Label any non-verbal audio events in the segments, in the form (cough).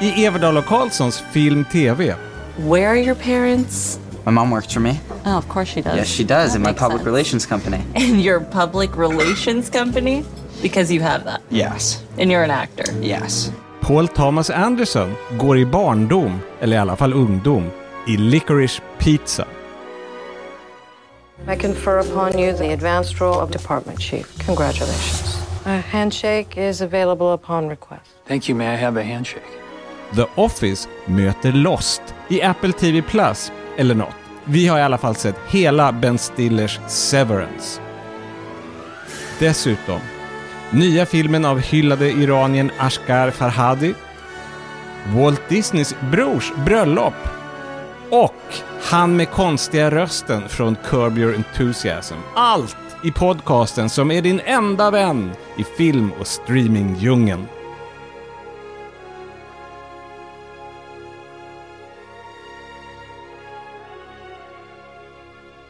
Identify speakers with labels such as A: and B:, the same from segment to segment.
A: i Everdal och Karlssons Film TV.
B: Where are your parents?
C: My mom works for me.
B: Oh, of course she does.
C: Yes, she does
B: That
C: in my public
B: sense.
C: relations company. (laughs)
B: In your public relations company? Because you have that.
C: Yes.
B: And you're an actor.
C: Yes.
A: Paul Thomas Anderson går i barndom, eller i alla fall ungdom, i Licorice Pizza.
D: I confer upon you the advanced role of department chief. Congratulations. A handshake is available upon request.
E: Thank you. May I have a handshake?
A: The Office möter Lost i Apple TV Plus, eller något. Vi har i alla fall sett hela Ben Stillers Severance. Dessutom, nya filmen av hyllade iranien Ashkar Farhadi, Walt Disneys brors bröllop och han med konstiga rösten från Curb Your Enthusiasm. Allt i podcasten som är din enda vän i film och streamingdjungeln.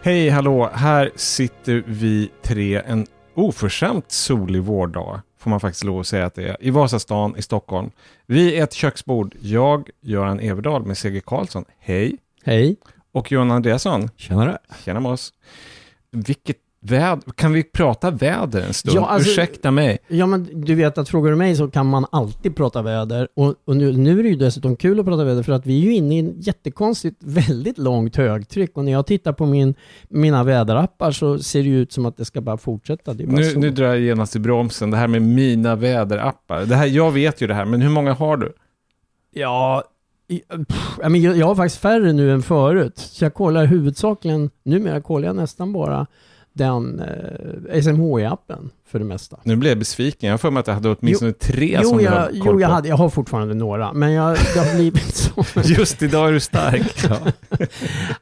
A: Hej, hallå! Här sitter vi tre en oförskämt solig vårdag, får man faktiskt lov att säga att det är, i Vasastan i Stockholm. Vi är ett köksbord. Jag, Göran Everdahl med CG Karlsson. Hej!
F: Hej.
A: Och Johan Andreasson.
F: Tjenare.
A: Tjena med oss. Vilket väder. Kan vi prata väder en stund?
F: Ja, alltså-
A: Ursäkta mig.
F: Ja, men du vet att frågar du mig så kan man alltid prata väder. Och, och nu, nu är det ju dessutom kul att prata väder för att vi är ju inne i en jättekonstigt, väldigt långt högtryck. Och när jag tittar på min, mina väderappar så ser det ju ut som att det ska bara fortsätta. Bara
A: Nu,
F: så.
A: nu drar jag genast i bromsen. Det här med mina väderappar. Det här, jag vet ju det här, men hur många har du?
F: Ja, pff, jag har faktiskt färre nu än förut. Så jag kollar huvudsakligen, numera kollar jag nästan bara den eh, SMHI-appen för det mesta.
A: Nu blev jag besviken. Jag har för mig att jag hade åtminstone tre
F: Jo,
A: som du
F: jag,
A: har koll
F: jo jag,
A: på.
F: hade, jag har fortfarande några, men jag, det har blivit så. (laughs)
A: Just idag är du stark. (laughs)
F: I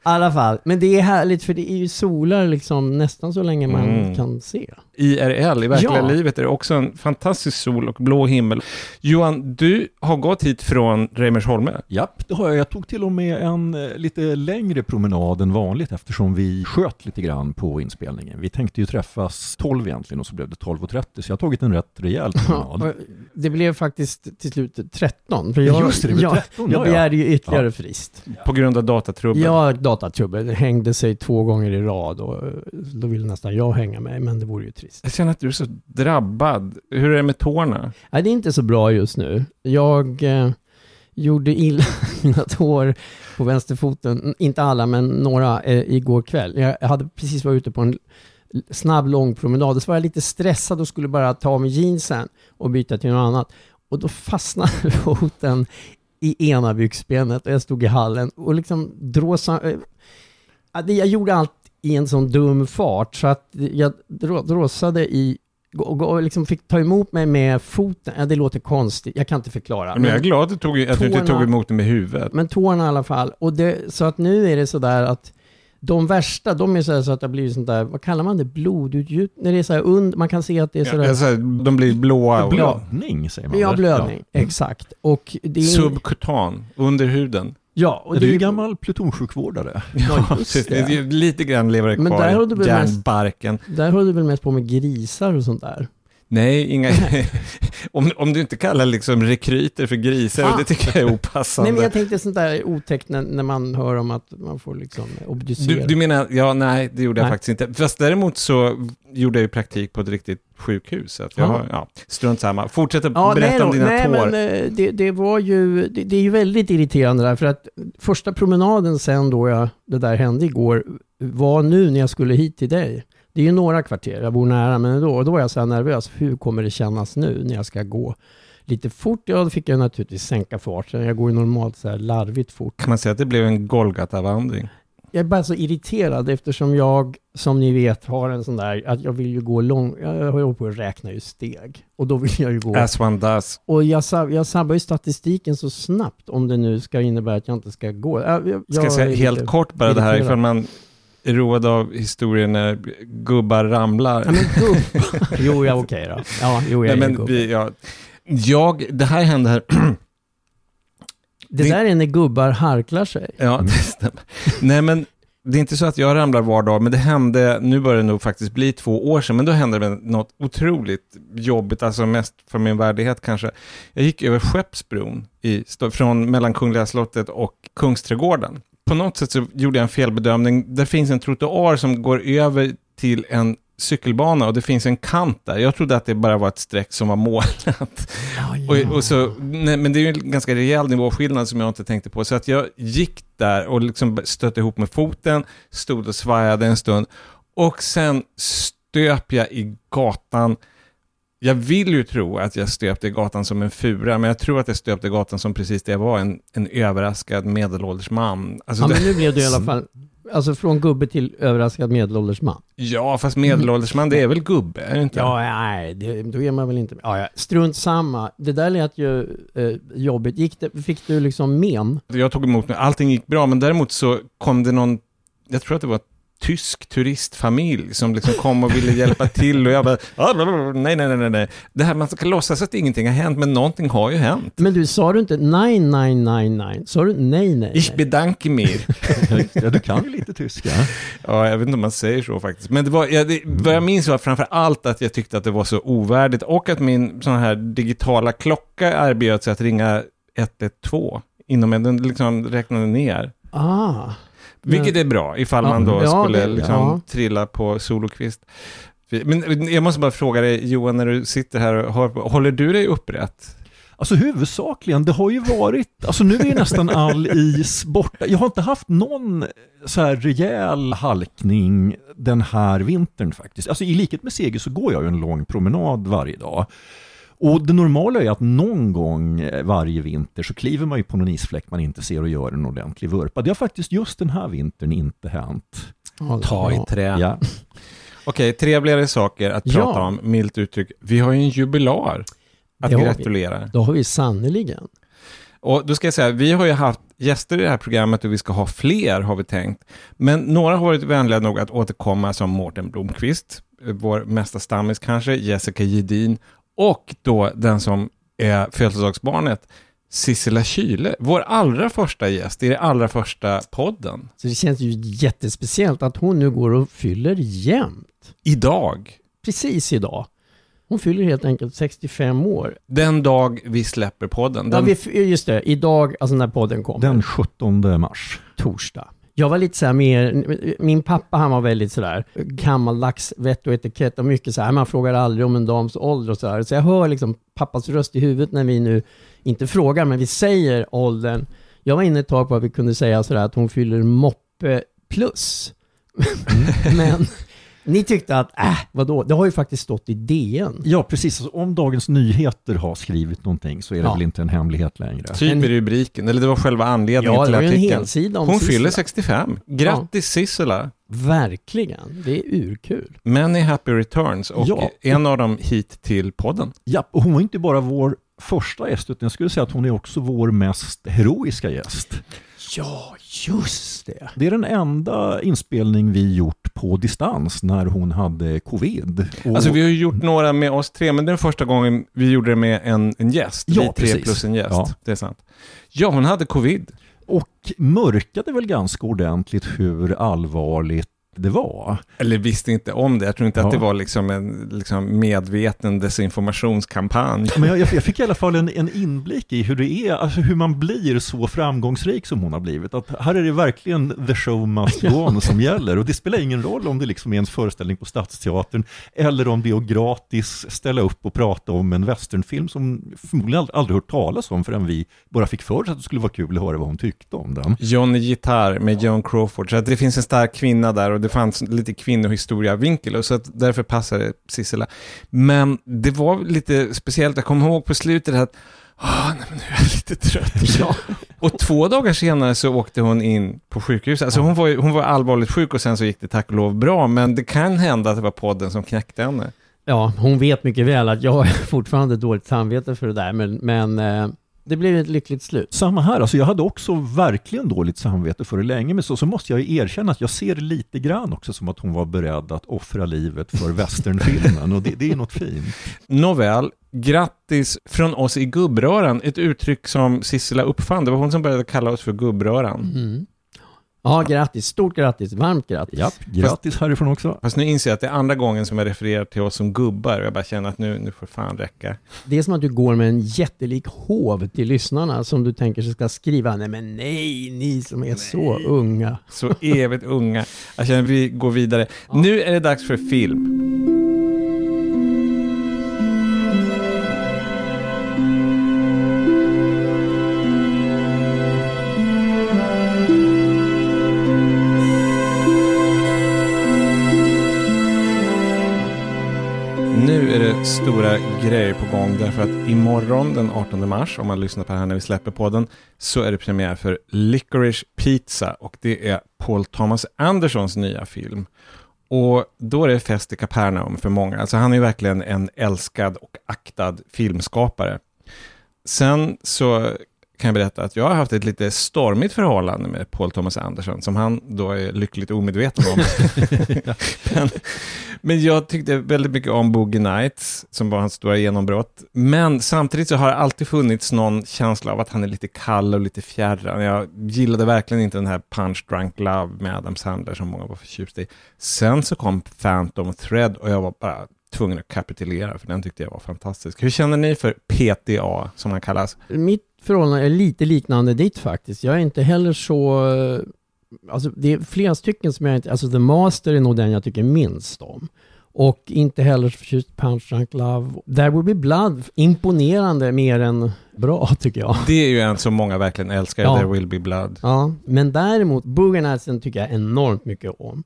F: alla fall, men det är härligt för det är ju solar liksom nästan så länge man
A: Mm.
F: kan se.
A: IRL, i verkliga
F: Ja.
A: livet, är det också en fantastisk sol och blå himmel. Johan, du har gått hit från Reimersholme.
G: Japp, det har jag. Jag tog till och med en eh, lite längre promenad än vanligt eftersom vi sköt lite grann på inspelningen. Vi tänkte ju träffas 12 egentligen och så blev det 12.30 så jag har tagit en rätt rejäl promenad.
F: Det blev faktiskt till slut 13. För jag,
G: Just det, det blev
F: jag,
G: 13,
F: jag
G: ja, ja.
F: begärde ju ytterligare
G: Ja.
F: frist.
A: På grund av datatrubbel.
F: Ja, datatrubbel. Det hängde sig två gånger i rad och eh, då ville nästan jag hänga med, men det vore ju trist.
A: Jag känner att du är så drabbad. Hur är det med tårna?
F: Nej, det är inte så bra just nu. Jag eh, gjorde illa (laughs) mina tår på vänsterfoten, inte alla men några, eh, igår kväll. Jag hade precis varit ute på en snabb lång promenad, så var jag lite stressad och skulle bara ta av mig jeansen och byta till något annat. Och då fastnade (laughs) foten i ena byxbenet och jag stod i hallen och liksom dråsa, eh, jag gjorde allt i en sån dum fart så att jag drå- dråsade i och, liksom fick ta emot mig med foten. Ja, det låter konstigt, jag kan inte förklara.
A: Men jag är glad att du, tog, att du inte tog emot det med huvudet.
F: Men tårna i alla fall. Och det, så att nu är det sådär att de värsta, de är så, här så att det blivit sånt där, vad kallar man det, blodutgjut? När det är så här und, man kan se att det är
A: Ja,
F: sådär...
A: alltså, de blir blåa.
G: Blödning säger man
F: Ja, blödning,
G: Ja.
F: exakt. Och det är...
A: Subkutan, under huden.
F: ja, och
G: Och du är
F: det
G: ju gammal plutonsjukvårdare.
F: Ja, just det.
A: Det är Lite grann lever det
F: Men
A: kvar
F: där har du
A: i
F: väl mest-
A: järnbarken.
F: Där höll du väl mest på med grisar och sånt där?
A: Nej, inga... (laughs) (laughs) om, om du inte kallar liksom rekryter för grisar,
F: Ah.
A: det tycker jag är opassande.
F: Nej, men jag tänkte sånt där otäckt när, när man hör om att man får liksom obducera.
A: Du, du menar, ja nej, det gjorde jag
F: Nej.
A: faktiskt inte. Fast däremot så gjorde jag ju praktik på ett riktigt sjukhus. Att jag
F: Ja.
A: har, ja, strunt samma. Fortsätt att
F: Ja,
A: berätta
F: nej,
A: om dina
F: nej,
A: tår.
F: men eh, det, det var ju, det, det är ju väldigt irriterande där, för att första promenaden sen då jag, det där hände igår, var nu när jag skulle hit till dig. Det är ju några kvarter, jag bor nära, men då, då var jag så här nervös. Hur kommer det kännas nu när jag ska gå lite fort? Ja, då fick jag naturligtvis sänka farten. Jag går ju normalt så här larvigt fort.
A: Kan man säga att det blev en Golgata-vandring?
F: Jag är bara så irriterad eftersom jag, som ni vet, har en sån där, att jag vill ju gå lång, jag håller på att räkna ju steg. Och då vill jag ju gå
A: As one does.
F: och jag, jag sabbar ju statistiken så snabbt om det nu ska innebära att jag inte ska gå. Jag, jag,
A: Ska jag säga helt
F: lite-
A: kort bara det här, ifall man road av historien när gubbar ramlar.
F: Ja, men gubb. (laughs) jo, ja, okej då. Ja, jo, jag
A: Nej, men vi, ja. Jag, det här hände här, (clears throat)
F: Det
A: det-
F: där är när gubbar harklar sig.
A: ja det stämmer. Nej men, det är inte så att jag ramlar var dag, men det hände, nu börjar det nog faktiskt bli två år sedan, men då hände det något otroligt jobbigt, alltså mest för min värdighet kanske. Jag gick över Skeppsbron i, från mellan Kungliga slottet och Kungsträdgården. På något sätt så gjorde jag en felbedömning. Det finns en trottoar som går över till en cykelbana och det finns en kant där. Jag trodde att det bara var ett streck som var målat.
F: Ja,
A: Och, och så, nej, men det är ju en ganska rejäl nivåskillnad som jag inte tänkte på. Så att jag gick där och liksom stötte ihop med foten, stod och svajade en stund. Och sen stöp jag i gatan. Jag vill ju tro att jag stöpte gatan som en fura, men jag tror att jag stöpte gatan som precis det jag var, en, en överraskad medelålders man. Alltså
F: ja, men nu blev du i alla fall, alltså från gubbe till överraskad medelålders man.
A: ja, fast medelålders man, det är väl gubbe, är det inte?
F: Ja, nej, det, då är man väl inte... Ja, ja. Strunt samma. Det där lät ju eh, jobbigt. Gick det, fick du liksom men?
A: Jag tog emot mig, allting gick bra, men däremot så kom det någon, jag tror att det var tysk turistfamilj som liksom kom och ville hjälpa till och jag bara, "Ah, blablabla." nej, nej, nej, nej. Det här, man ska låtsas att ingenting har hänt, men någonting har ju hänt.
F: Men du, sa du inte nej, nej, nej, nej? Sa du nej, nej?
A: Ich
F: nej?
A: bedanke mir. (laughs)
G: Ja, du kan ju lite tyska.
A: Ja, jag vet inte om man säger så faktiskt. Men det var, ja, det, vad jag minns var framför allt att jag tyckte att det var så ovärdigt och att min sån här digitala klocka erbjöd sig att ringa 112 inom en, den liksom räknade ner.
F: Ah.
A: Vilket är bra ifall man då
F: ja,
A: skulle
F: det-
A: liksom trilla på solokvist. Men jag måste bara fråga dig Johan, när du sitter här och hör håller du dig upprätt?
G: Alltså huvudsakligen, det har ju varit, alltså nu är nästan all is borta. Jag har inte haft någon så här rejäl halkning den här vintern faktiskt. Alltså i likhet med Seger så går jag ju en lång promenad varje dag. Och det normala är att någon gång eh, varje vinter så kliver man ju på någon isfläck man inte ser och gör en ordentlig vurpa. Det har faktiskt just den här vintern inte hänt.
F: Ja,
A: Ta i
F: ja.
A: trä.
G: Ja. (laughs)
A: Okej, trevligare saker att
F: Ja.
A: prata om, milt uttryck. Vi har ju en jubilar att
F: Det har vi.
A: gratulera.
F: Då har vi sannoliken.
A: Och då ska jag säga, vi har ju haft gäster i det här programmet och vi ska ha fler har vi tänkt. Men några har varit vänliga nog att återkomma som Mårten Blomqvist, eh, vår mesta stammis kanske, Jessica Gedin och då den som är födelsedagsbarnet, Sissela Kyle, vår allra första gäst i den allra första podden.
F: Så det känns ju jättespeciellt att hon nu går och fyller jämnt.
A: Idag,
F: Precis idag. Hon fyller helt enkelt 65 år.
A: den dag vi släpper podden.
F: Ja,
A: Den,
F: vi, f- just det, idag, alltså när podden kommer.
G: Den 17 mars.
F: torsdag. Jag var lite så här mer, min pappa han var väldigt sådär gammaldags vett och etikett och mycket så här, man frågar aldrig om en dams ålder och så där. Så jag hör liksom pappas röst i huvudet när vi nu, inte frågar, men vi säger åldern. Jag var inne ett tag på att vi kunde säga sådär att hon fyller moppe plus. (laughs) men ni tyckte att, äh, vadå? Det har ju faktiskt stått i DN.
G: Ja, precis. Alltså, om Dagens Nyheter har skrivit någonting så är det
F: Ja.
G: väl inte en hemlighet längre.
A: typ i rubriken, eller det var själva anledningen
F: Ja, det
A: till
F: var ju en
A: artikeln.
F: helsida om
A: Hon
F: Sissela.
A: fyller 65. Grattis Sissela!
F: Verkligen, det är urkul.
A: Many happy returns och
G: Ja.
A: en av dem hit till podden.
G: Ja, och hon var inte bara vår första gäst, utan jag skulle säga att hon är också vår mest heroiska gäst.
F: Ja, just det.
G: Det är den enda inspelning vi gjort på distans när hon hade covid. Och,
A: Alltså vi har ju gjort några med oss tre, men det är den första gången vi gjorde det med en, en gäst.
G: Ja,
A: vi tre
G: precis.
A: plus en gäst.
G: Ja.
A: Det är sant. Ja, hon hade covid.
G: och mörkade väl ganska ordentligt hur allvarligt det var.
A: Eller visste inte om det. Jag tror inte
G: Ja.
A: att det var liksom en liksom medveten desinformationskampanj.
G: Men jag, jag fick i alla fall en, en inblick i hur det är, alltså hur man blir så framgångsrik som hon har blivit. Att här är det verkligen the show must go on som gäller. Och det spelar ingen roll om det liksom är en föreställning på Stadsteatern eller om det är att gratis ställa upp och prata om en westernfilm som förmodligen aldrig, aldrig hört talas om förrän vi bara fick för oss att det skulle vara kul att höra vad hon tyckte om den.
A: Johnny Gitarr med Joan Crawford. Så att det finns en stark kvinna där och det fanns lite kvinnohistoria-vinkel och så att därför passade Sissela. Men det var lite speciellt, jag kommer ihåg på slutet att Åh, nej, men nu är jag lite trött. (laughs)
F: Ja.
A: Och två dagar senare så åkte hon in på sjukhus. Alltså hon var, hon var allvarligt sjuk och sen så gick det tack och lov bra. Men det kan hända att det var podden som knäckte henne.
F: Ja, hon vet mycket väl att jag (laughs) har fortfarande dåligt samvete för det där, men, men eh, det blev ett lyckligt slut.
G: Samma här, alltså jag hade också verkligen dåligt samvete för det länge, men så, så måste jag erkänna att jag ser lite grann också som att hon var beredd att offra livet för westernfilmen och det, det är något fint.
A: Nåväl, grattis från oss i gubbröran. Ett uttryck som Sissela uppfann. Det var hon som började kalla oss för gubbröran.
F: Mm. Ja, grattis. Stort grattis. Varmt grattis.
G: Japp, grattis härifrån också.
A: Fast nu inser jag att det är andra gången som jag refererar till oss som gubbar och jag bara känner att nu, nu får fan räcka.
F: Det är som att du går med en jättelik hov till lyssnarna som du tänker sig ska skriva. Nej men nej, ni som är så unga.
A: Så evigt unga. Jag känner att vi går vidare. (laughs) Nu är det dags för film. Stora grejer på gång därför att imorgon den 18 mars, om man lyssnar på det här när vi släpper podden, så är det premiär för Licorice Pizza och det är Paul Thomas Andersons nya film. Och då är det fest i Kapernaum för många. Alltså han är ju verkligen en älskad och aktad filmskapare. Sen så kan jag berätta att jag har haft ett lite stormigt förhållande med Paul Thomas Anderson, som han då är lyckligt omedveten om. (laughs) men, men jag tyckte väldigt mycket om Boogie Nights, som var hans stora genombrott. Men samtidigt så har det alltid funnits någon känsla av att han är lite kall och lite fjärran. Jag gillade verkligen inte den här Punch Drunk Love med Adam Sandler som många var förtjust i. Sen så kom Phantom Thread och jag var bara tvungen att kapitulera, för den tyckte jag var fantastisk. Hur känner ni för PTA, som han kallas?
F: Mitt förhållande är lite liknande ditt faktiskt. Jag är inte heller så... eh, Alltså det är flera stycken som jag inte... Alltså The Master är nog den jag tycker minst om. Och inte heller så förtjust Punch Drunk Love. There Will Be Blood, imponerande mer än bra (laughs) tycker jag.
A: Det är ju en som många verkligen älskar,
F: Ja.
A: There Will Be Blood.
F: Ja, men däremot Boogie Nights tycker jag enormt mycket om.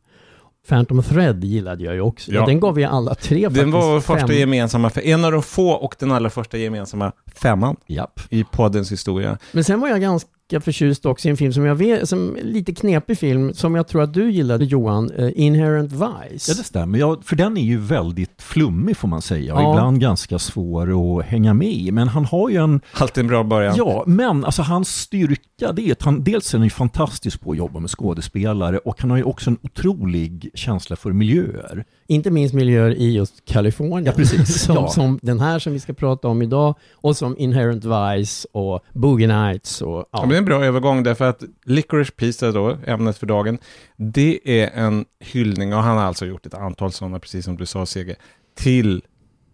F: Phantom Thread gillade jag ju också.
A: Ja.
F: Den gav vi alla tre faktiskt.
A: Den var vår första
F: fem.
A: gemensamma, för en av de få och den allra första gemensamma femman
G: Japp.
A: i poddens historia.
F: Men sen var jag ganska förtjust också i en film som jag vet, som lite knepig film, som jag tror att du gillade Johan, eh, Inherent Vice.
G: Ja, det stämmer. Ja, för den är ju väldigt flummig får man säga och
F: Ja.
G: ibland ganska svår att hänga med i. Men han har ju en...
A: Alltid en bra början.
G: Ja, men alltså hans styrka det är att han dels är han ju fantastisk på att jobba med skådespelare och han har ju också en otrolig känsla för miljöer.
F: Inte minst miljöer i just Kalifornien.
G: Ja, precis. (laughs)
F: som,
G: Ja.
F: som den här som vi ska prata om idag och som Inherent Vice och Boogie Nights och
A: Ja, det är en bra övergång därför att Licorice Pizza då, ämnet för dagen, det är en hyllning, och han har alltså gjort ett antal sådana, precis som du sa Sege, till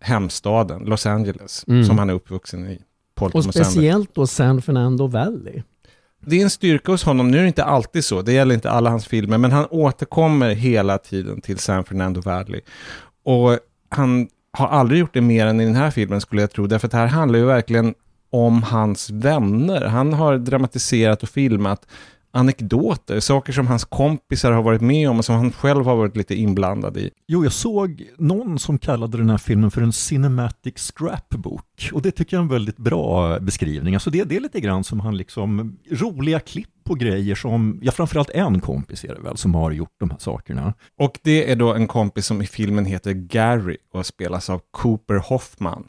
A: hemstaden Los Angeles,
F: Mm.
A: som han är uppvuxen i. Paul
F: Och speciellt då San Fernando Valley.
A: Det är en styrka hos honom, nu är det inte alltid så, det gäller inte alla hans filmer, men han återkommer hela tiden till San Fernando Valley. Och han har aldrig gjort det mer än i den här filmen skulle jag tro, därför att det här handlar ju verkligen om hans vänner. Han har dramatiserat och filmat anekdoter, saker som hans kompisar har varit med om och som han själv har varit lite inblandad i.
G: Jo, jag såg någon som kallade den här filmen för en cinematic scrapbook och det tycker jag är en väldigt bra beskrivning. Alltså det, det är lite grann som han liksom, roliga klipp på grejer som, ja framförallt en kompis är det väl som har gjort de här sakerna.
A: Och det är då en kompis som i filmen heter Gary och spelas av Cooper Hoffman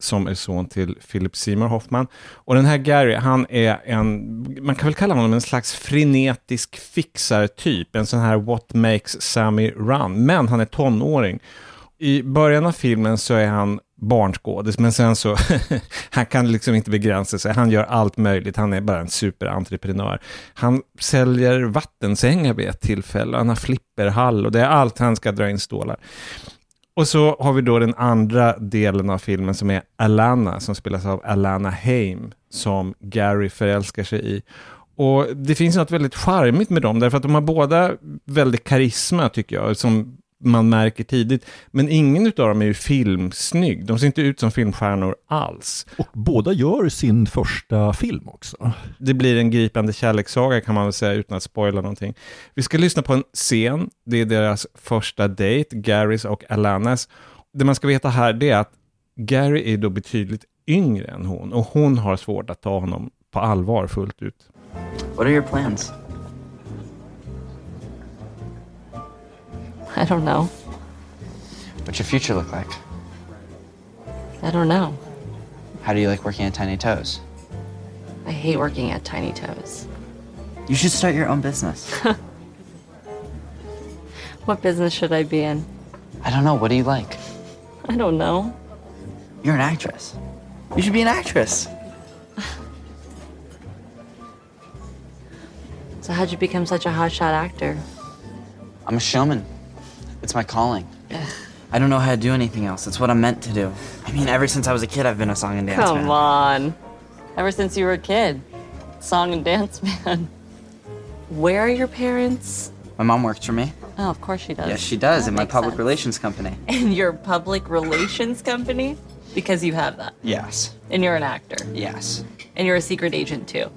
A: som är son till Philip Seymour Hoffman. Och den här Gary, han är en, man kan väl kalla honom en slags frenetisk fixartyp, en sån här what makes Sammy run, men han är tonåring. I början av filmen så är han barnskådis, men sen så, (laughs) han kan liksom inte begränsa sig, han gör allt möjligt, han är bara en superentreprenör. Han säljer vattensängar vid ett tillfälle, han har flipperhall och det är allt han ska dra in stålar. Och så har vi då den andra delen av filmen som är Alana, som spelas av Alana Haim, som Gary förälskar sig i. Och det finns något väldigt charmigt med dem, därför att de har båda väldigt karisma, tycker jag, som man märker tidigt. Men ingen av dem är ju filmsnygg. De ser inte ut som filmstjärnor alls.
G: Och båda gör sin första film också.
A: Det blir en gripande kärlekssaga kan man väl säga utan att spoila någonting. Vi ska lyssna på en scen, det är deras första dejt, Garys och Alanas. Det man ska veta här det är att Gary är då betydligt yngre än hon och hon har svårt att ta honom på allvar fullt ut.
B: What are your plans? I don't know.
C: What's your future look like?
B: I don't know.
C: How do you like working at Tiny Toes?
B: I hate working at Tiny Toes.
C: You should start your own business. (laughs)
B: What business should I be in?
C: I don't know. What do you like?
B: I don't know.
C: You're an actress. You should be an actress.
B: So how'd you become such a hotshot actor?
C: I'm a showman. It's my calling. I don't know how to do anything else. It's what I'm meant to do. I mean, ever since I was a kid, I've been a song and dance man.
B: Come
C: man.
B: on. Ever since you were a kid. Song and dance man. Where are your parents?
C: My mom works for me.
B: Oh, of course she does.
C: Yes, she does
B: That
C: in my public
B: sense.
C: relations company.
B: In your public relations company? Because you have that.
C: Yes.
B: And you're an actor.
C: Yes.
B: And you're a secret agent too.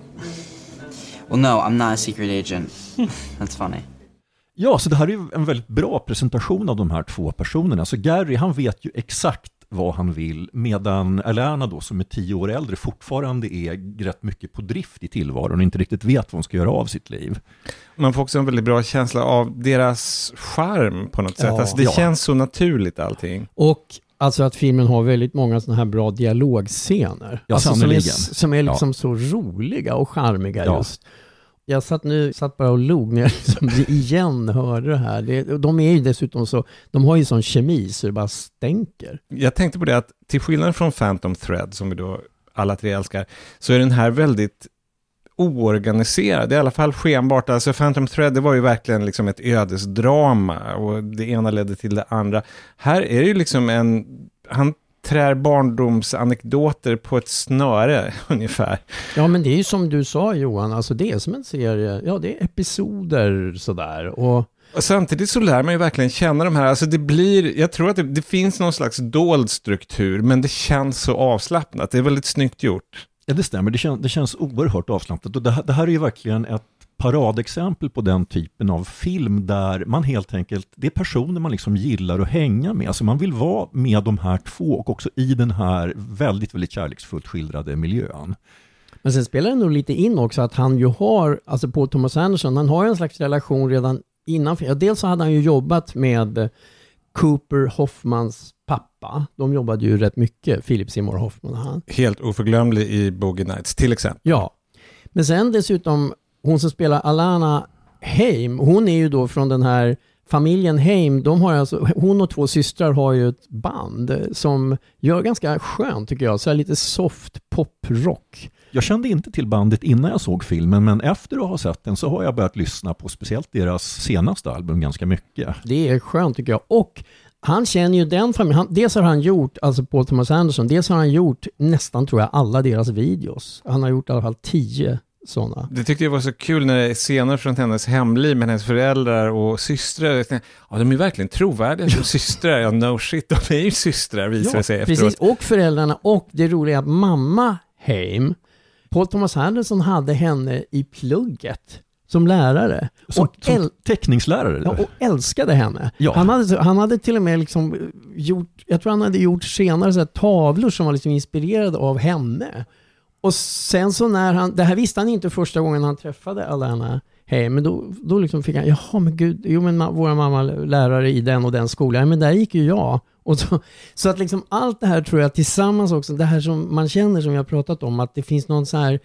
C: Well, no, I'm not a secret agent. (laughs) That's funny.
G: Ja, så det här är en väldigt bra presentation av de här två personerna. Så Gary, han vet ju exakt vad han vill, medan Alana då, som är tio år äldre, fortfarande är rätt mycket på drift i tillvaron och inte riktigt vet vad hon ska göra av sitt liv.
A: Man får också en väldigt bra känsla av deras charm på något sätt.
F: Ja.
A: Alltså det
G: Ja.
A: känns så naturligt allting.
F: Och alltså att filmen har väldigt många sådana här bra dialogscener.
G: Ja,
F: alltså som är, som är liksom så roliga och charmiga
G: Ja.
F: just. Jag satt nu, satt bara och log när jag liksom (laughs) igen hörde det här. Det, de är ju dessutom så, de har ju sån kemi så det bara stänker.
A: Jag tänkte på det att till skillnad från Phantom Thread, som vi då alla tre älskar, så är den här väldigt oorganiserad, det är i alla fall skenbart. Alltså Phantom Thread, det var ju verkligen liksom ett ödesdrama och det ena ledde till det andra. Här är det ju liksom en, han trär barndomsanekdoter på ett snöre (laughs) ungefär.
F: Ja men det är ju som du sa Johan, alltså det är som en serie, ja det är episoder sådär. Och
A: Och samtidigt så lär man ju verkligen känna de här, alltså det blir, jag tror att det, det finns någon slags dold struktur, men det känns så avslappnat, det är väldigt snyggt gjort.
G: Ja, det stämmer. Det, kän, det känns oerhört avslappnat. Och det, här- det här är ju verkligen ett paradexempel på den typen av film där man helt enkelt, det är personer man liksom gillar att hänga med. Alltså man vill vara med de här två och också i den här väldigt, väldigt kärleksfullt skildrade miljön.
F: Men sen spelar det nog lite in också att han ju har, alltså Paul Thomas Anderson, han har ju en slags relation redan innan. Ja, dels så hade han ju jobbat med Cooper Hoffmans pappa. De jobbade ju rätt mycket, Philip Seymour Hoffman och han.
A: Helt oförglömlig i Boogie Nights, till exempel.
F: Ja. Men sen dessutom, hon som spelar Alana Heim, hon är ju då från den här familjen Heim, de har alltså, hon och två systrar har ju ett band som gör ganska skönt tycker jag, så lite soft poprock.
G: Jag kände inte till bandet innan jag såg filmen, men efter att ha sett den så har jag börjat lyssna på speciellt deras senaste album ganska mycket.
F: Det är skönt tycker jag. Och han känner ju den familjen. Han, dels har han gjort, alltså Paul Thomas Anderson, dels har han gjort nästan tror jag alla deras videos. Han har gjort i alla fall tio sådana.
A: Det tyckte jag var så kul när det är scener från hennes hemliv med hennes föräldrar och systrar. Tänkte, Ja, de är verkligen trovärdiga som systrar. Ja, no shit, de är ju systrar visar det sig efteråt.
F: precis. Och föräldrarna. Och det roliga är att mamma Heim, Paul Thomas Anderson hade henne i plugget som lärare.
G: Som,
F: och,
G: som teckningslärare?
F: ja, och älskade henne.
G: Ja.
F: Han, hade, han hade till och med liksom gjort, jag tror han hade gjort senare så här tavlor som var liksom inspirerade av henne. Och sen så när han, det här visste han inte första gången han träffade Alana Hey, men då, då liksom fick han, jaha men gud, jo men ma- våra mamma lärare i den och den skolan, ja, men där gick ju jag. Och så, så att liksom allt det här tror jag tillsammans också, det här som man känner som vi har pratat om, att det finns någon så här,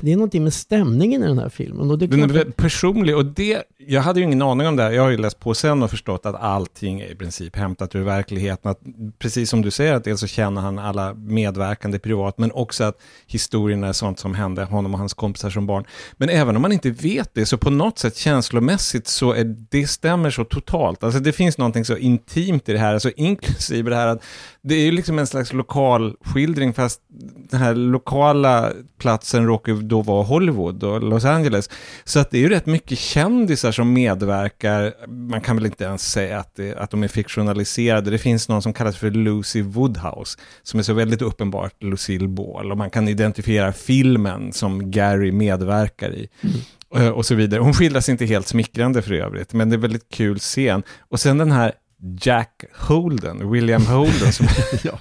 F: det är någonting med stämningen i den här filmen. Och det är
A: Den är väldigt personlig och det, jag hade ju ingen aning om det här. Jag har ju läst på sen och förstått att allting är i princip hämtat ur verkligheten. Att, precis som du säger, att dels så känner han alla medverkande privat, men också att historien är sånt som hände honom och hans kompisar som barn. Men även om man inte vet det, så på något sätt känslomässigt så är det stämmer så totalt. Alltså det finns någonting så intimt i det här, alltså inklusive det här att det är ju liksom en slags lokal skildring, fast den här lokala platsen råkar då vara Hollywood och Los Angeles. Så att det är ju rätt mycket kändisar som medverkar. Man kan väl inte ens säga att, det, att de är fiktionaliserade. Det finns någon som kallas för Lucy Woodhouse, som är så väldigt uppenbart Lucille Ball. Och man kan identifiera filmen som Gary medverkar i. Eh, Och så vidare. Hon skildras inte helt smickrande för övrigt, men det är väldigt kul scen. Och sen den här Jack Holden, William Holden, som (laughs)
G: Ja.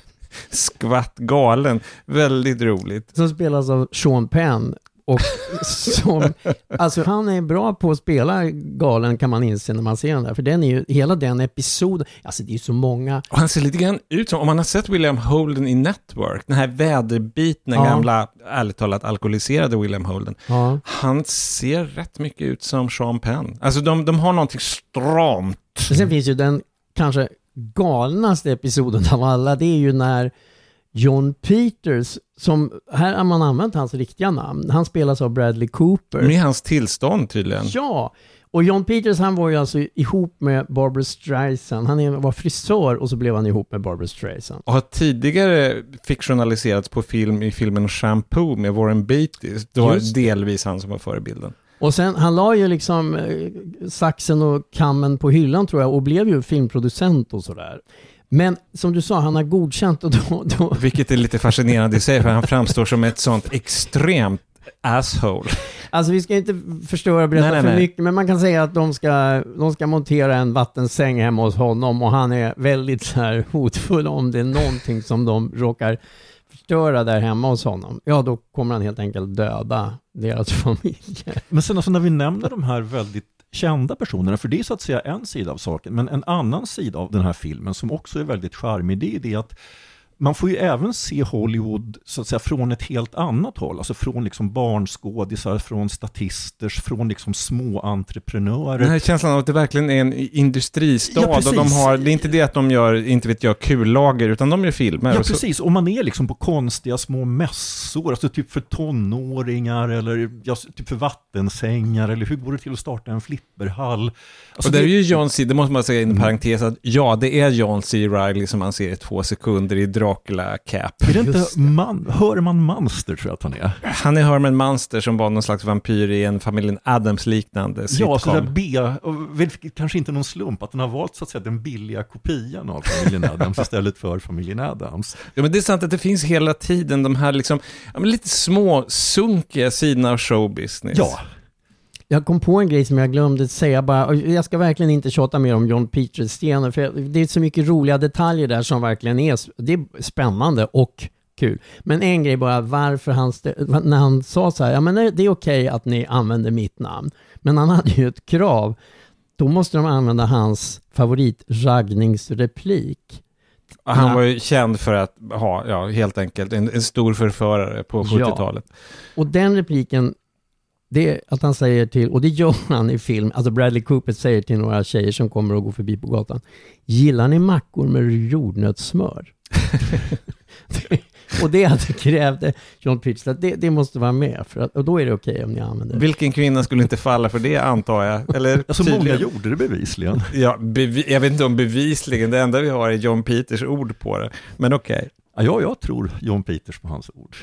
A: skvatt galen. Väldigt roligt.
F: som spelas av Sean Penn. Och som, alltså han är bra på att spela galen kan man inse när man ser den där. För den är ju, hela den episoden, alltså det är ju så många.
A: Och han ser lite grann ut som, om man har sett William Holden i Network, den här väderbitna,
F: Ja.
A: gamla, ärligt talat alkoholiserade William Holden.
F: Ja.
A: Han ser rätt mycket ut som Sean Penn. Alltså de, de har någonting stramt.
F: Men sen finns ju den kanske galnaste episoden av alla, det är ju när John Peters, som, här har man använt hans riktiga namn. Han spelas av Bradley Cooper.
A: Med hans tillstånd tydligen.
F: Ja, och John Peters han var ju alltså ihop med Barbara Streisand. Han var frisör och så blev han ihop med Barbara Streisand.
A: Och har tidigare fiktionaliserats på film i filmen Shampoo med Warren Beatty. Det var
F: Just
A: delvis han som var förebilden.
F: Och sen, han la ju liksom eh, saxen och kammen på hyllan tror jag och blev ju filmproducent och sådär. Men som du sa, han har godkänt och då, då
A: Vilket är lite fascinerande i sig, för han framstår som ett sånt extremt asshole.
F: Alltså vi ska inte förstöra och berätta
A: Nej, nej,
F: för
A: nej.
F: mycket, men man kan säga att de ska, de ska montera en vattensäng hemma hos honom och han är väldigt så här hotfull om det är någonting som de råkar förstöra där hemma hos honom. Ja, då kommer han helt enkelt döda deras familjer.
G: Men sen alltså när vi nämner de här väldigt kända personerna, för det är så att säga en sida av saken, men en annan sida av den här filmen som också är väldigt charmig, det är det att man får ju även se Hollywood så att säga från ett helt annat håll, alltså från liksom barnskådisar, från statisters, från liksom små entreprenörer.
A: Den här känslan av att det verkligen är en industristad
G: Ja,
A: och de har, det är inte det att de gör, inte vet jag, kullager, utan de gör filmer.
G: Ja,
A: och
G: precis. Och man är liksom på konstiga små mässor, alltså typ för tonåringar eller ja, typ för vattensängar eller hur går det till att starta en flipperhall? Alltså,
A: och där är
G: det-
A: ju John C, det måste man säga i en
G: Mm.
A: parentes, att ja, det är John C. Reilly som man ser i två sekunder i Dracula-cap.
G: Är det inte
F: Just
G: man, Hörman Manster tror jag att han är?
A: Han är Herman Munster som var någon slags vampyr i en familjen Adams-liknande
G: Ja, så där. B, och kanske inte någon slump att den har valt så att säga den billiga kopian av familjen Adams istället för familjen Adams.
A: Ja, men det är sant att det finns hela tiden de här liksom, ja, men lite små, sunkiga sidorna av showbusiness.
G: Ja,
F: Jag kom på en grej som jag glömde säga bara, jag ska verkligen inte tjata mer om John Peters scener, för det är så mycket roliga detaljer där som verkligen är, det är spännande och kul. Men en grej bara, varför han, när han sa så här, ja men det är okej att ni använder mitt namn, men han hade ju ett krav, då måste de använda hans favoritraggningsreplik.
A: Han
F: Ja.
A: var ju känd för att ha, ja, helt enkelt, en, en stor förförare på
F: Ja.
A: 70-talet.
F: Och den repliken, det att han säger till, och det gör han i film, alltså Bradley Cooper säger till några tjejer som kommer och går förbi på gatan, gillar ni mackor med jordnötssmör? (laughs) och det hade krävde John Pitch, att det, det måste vara med, för att, och då är det okej om ni använder det.
A: Vilken kvinna skulle inte falla för det, antar jag? Eller (laughs)
G: alltså många
A: tydligen.
G: gjorde det bevisligen.
A: Ja, bevi- jag vet inte om bevisligen, det enda vi har är John Peters ord på det. Men okej.
G: Ja, jag, jag tror John Peters på hans ord.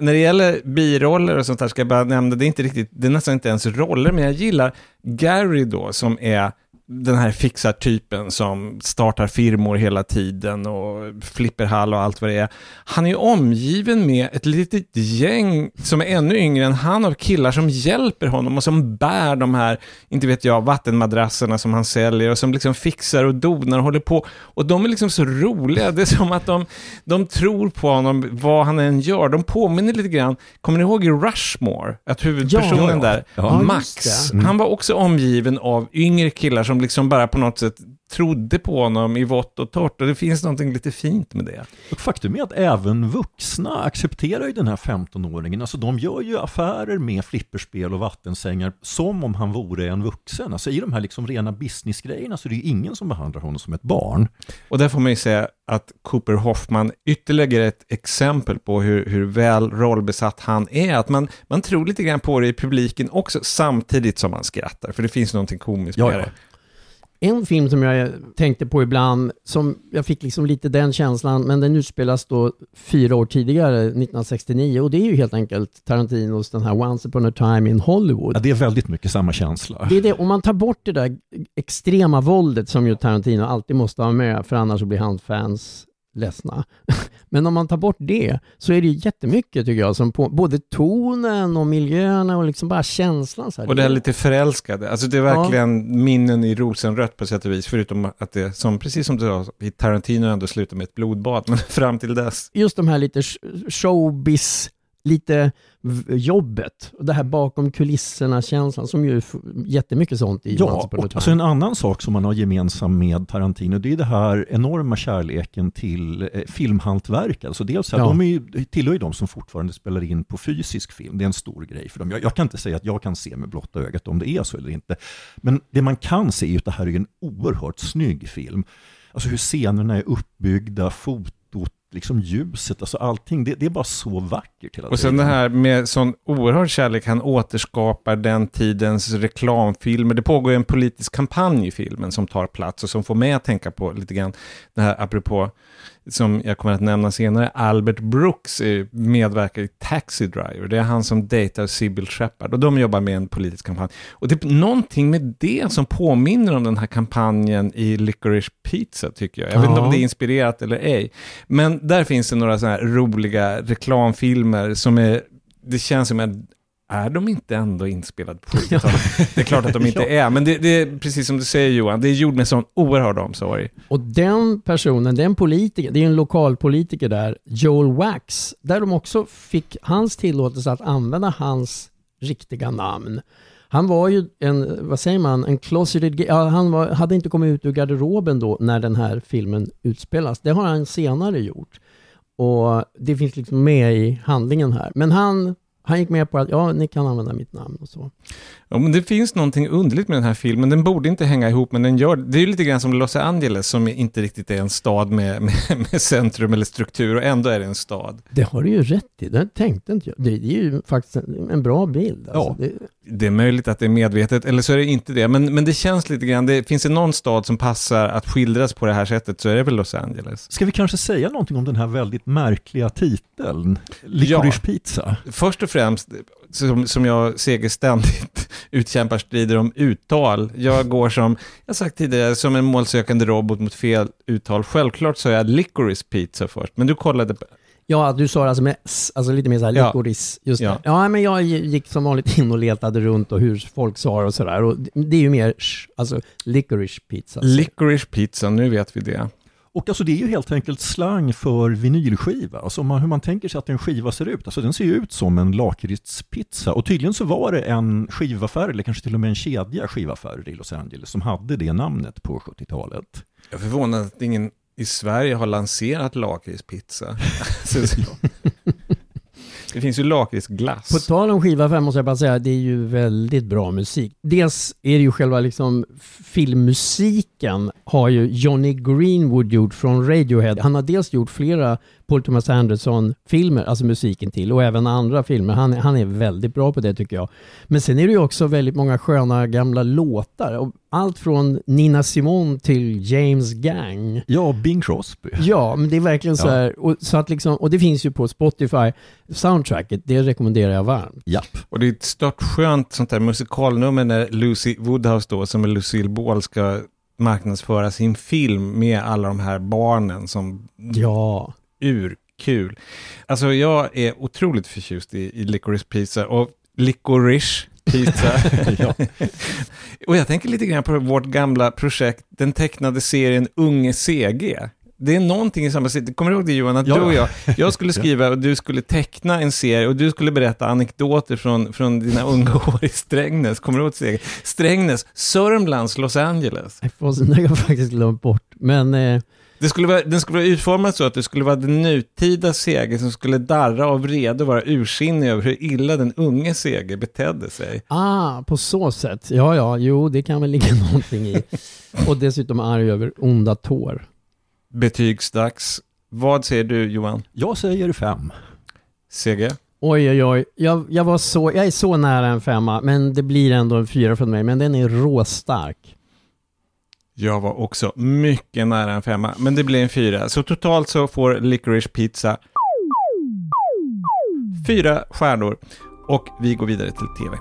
A: När det gäller biroller och sånt där, ska jag bara nämna, det är inte riktigt, det är nästan inte ens roller, men jag gillar Gary då, som är den här fixartypen som startar firmor hela tiden och flipperhall och allt vad det är. Han är ju omgiven med ett litet gäng som är ännu yngre än han av killar som hjälper honom och som bär de här, inte vet jag, vattenmadrasserna som han säljer och som liksom fixar och donar och håller på. Och de är liksom så roliga, det är som att de, de tror på honom vad han än gör. De påminner lite grann, kommer ni ihåg i Rushmore? Att huvudpersonen
G: Ja, ja.
A: där,
G: Ja, just
A: Max.
G: Mm.
A: han var också omgiven av yngre killar som liksom bara på något sätt trodde på honom i vått och torrt och det finns någonting lite fint med det.
G: Och faktum är att även vuxna accepterar ju den här 15-åringen. Alltså de gör ju affärer med flipperspel och vattensängar som om han vore en vuxen. Alltså i de här liksom rena businessgrejerna så är det ju ingen som behandlar honom som ett barn.
A: Och där får man ju säga att Cooper Hoffman ytterligare ett exempel på hur, hur väl rollbesatt han är. Att man, man tror lite grann på det i publiken också samtidigt som man skrattar. För det finns någonting komiskt
G: Ja,
A: med
G: ja.
A: det.
F: En film som jag tänkte på ibland, som jag fick liksom lite den känslan, men den utspelas då fyra år tidigare, 1969, och det är ju helt enkelt Tarantinos den här Once upon a time in Hollywood.
G: Ja, det är väldigt mycket samma känsla.
F: Det är det, om man tar bort det där extrema våldet som ju Tarantino alltid måste ha med, för annars så blir hans fans ledsna. (laughs) Men om man tar bort det så är det jättemycket tycker jag, som på, både tonen och miljöerna och liksom bara känslan. Så här.
A: Och det är lite förälskade. Alltså det är verkligen minnen i rosenrött på sätt och vis. Förutom att det, som, precis som du sa, i Tarantino ändå slutar med ett blodbad. (laughs) Men fram till dess.
F: Just de här lite sh- showbiz, lite jobbet. Och det här bakom kulisserna-känslan som ju är jättemycket sånt i
G: Ja, och alltså en annan sak som man har gemensam med Tarantino, det är det här enorma kärleken till eh, filmhantverk. Alltså dels här,
F: Ja.
G: de är ju, tillhör ju de som fortfarande spelar in på fysisk film. Det är en stor grej för dem. Jag, jag kan inte säga att jag kan se med blotta ögat om det är så eller inte. Men det man kan se är att det här är en oerhört snygg film. Alltså hur scenerna är uppbyggda, fotot, liksom ljuset, alltså allting, det, det är bara så vackert hela
A: Och sen det här med sån oerhörd kärlek, han återskapar den tidens reklamfilmer. Det pågår en politisk kampanj i filmen som tar plats och som får mig att tänka på lite grann det här apropå, som jag kommer att nämna senare, Albert Brooks medverkar i Taxi Driver. Det är han som dejtar Sybil Shepard och de jobbar med en politisk kampanj. Och det är någonting med det som påminner om den här kampanjen i Licorice Pizza tycker jag. Jag vet inte
F: Ja.
A: om det är inspirerat eller ej. Men där finns det några sådana här roliga reklamfilmer som är, det känns som att är de inte ändå inspelade på 70-talet? Det är klart att de inte (laughs) är, men det, det är precis som du säger Johan, det är gjort med sån oerhörd omsorg.
F: Och den personen, den politiker, det är en lokalpolitiker där, Joel Wax, där de också fick hans tillåtelse att använda hans riktiga namn. Han var ju en, vad säger man, en closeted ja, han var, hade inte kommit ut ur garderoben då när den här filmen utspelas. Det har han senare gjort. Och det finns liksom med i handlingen här. Men han, han gick med på att, ja, ni kan använda mitt namn och så.
A: Ja, men det finns någonting underligt med den här filmen, den borde inte hänga ihop, men den gör det. är ju lite grann som Los Angeles, som inte riktigt är en stad med, (laughs) med, med centrum eller struktur, och ändå är det en stad.
F: Det har du ju rätt i, det tänkte inte jag. Det, det är ju faktiskt en, en bra bild. Alltså.
G: Ja.
F: Det,
A: Det är möjligt att det är medvetet, eller så är det inte det. Men, men det känns lite grann, det finns det någon stad som passar att skildras på det här sättet så är det väl Los Angeles.
G: Ska vi kanske säga någonting om den här väldigt märkliga titeln? Licorice Pizza.
A: Först och främst, som, som jag segerständigt (laughs) utkämpar strider om uttal. Jag går som, jag sagt tidigare, som en målsökande robot mot fel uttal. Självklart sa jag licorice pizza först, men du kollade på...
F: Ja, du sa det alltså med s, alltså lite mer så här
A: Ja.
F: licorice, just
A: Ja.
F: det. Ja, men jag gick som vanligt in och letade runt och hur folk sa det och sådär. Det- är ju mer alltså licorice pizza.
A: Licorice pizza, nu vet vi det.
G: Och alltså det är ju helt enkelt slang för vinylskiva, alltså man, hur man tänker sig att en skiva ser ut. Alltså den ser ju ut som en lakritspizza och tydligen så var det en skivaffär, eller kanske till och med en kedja skivaffärer i Los Angeles som hade det namnet på 70-talet.
A: Jag är förvånad att ingen i Sverige har lanserat lakritspizza. (laughs) Det finns ju lakritsglass.
F: På tal om skiva 5 måste jag bara säga, det är ju väldigt bra musik. Dels är det ju själva liksom filmmusiken har ju Johnny Greenwood gjort från Radiohead. Han har dels gjort flera Paul Thomas Anderson-filmer, alltså musiken till, och även andra filmer. Han, han är väldigt bra på det tycker jag. Men sen är det ju också väldigt många sköna gamla låtar. Och Allt från Nina Simone till James Gang.
G: Ja, Bing Crosby.
F: Ja, men det är verkligen så
G: Ja.
F: här. Och, så att liksom, och det finns ju på Spotify. Soundtracket, det rekommenderar jag varmt.
G: Japp.
A: Och det är ett stört skönt sånt där musikalnummer när Lucy Woodhouse då, som är Lucille Ball, ska marknadsföra sin film med alla de här barnen som
F: Ja.
A: Urkul. Alltså jag är otroligt förtjust i, i Licorice Pizza och Licorice Pizza. (laughs)
G: Ja. (laughs)
A: och jag tänker lite grann på vårt gamla projekt, den tecknade serien Unge CG. Det är någonting i samma stil. Kommer du ihåg det Johan? Att
G: Ja.
A: du och jag, jag skulle (laughs) skriva och du skulle teckna en serie och du skulle berätta anekdoter från, från dina unga år i Strängnäs. Kommer du ihåg CG? Strängnäs, Sörmlands, Los Angeles.
F: Det har jag faktiskt glömt bort. Men eh,
A: Det skulle vara, den skulle vara utformad så att det skulle vara den nutida Sege som skulle darra av vrede och vara ursinnig över hur illa den unge Sege betedde sig.
F: ah, på så sätt. Ja, ja, jo, det kan väl ligga (laughs) någonting i. Och dessutom arg över onda tår.
A: Betygsdags. Vad säger du Johan?
G: Jag säger fem.
A: Sege?
F: Oj, oj, oj. Jag, jag, var så, jag är så nära en femma, men det blir ändå en fyra från mig. Men den är råstark.
A: Jag var också mycket nära en femma, men det blev en fyra. Så totalt så får Licorice Pizza fyra stjärnor. Och vi går vidare till tv.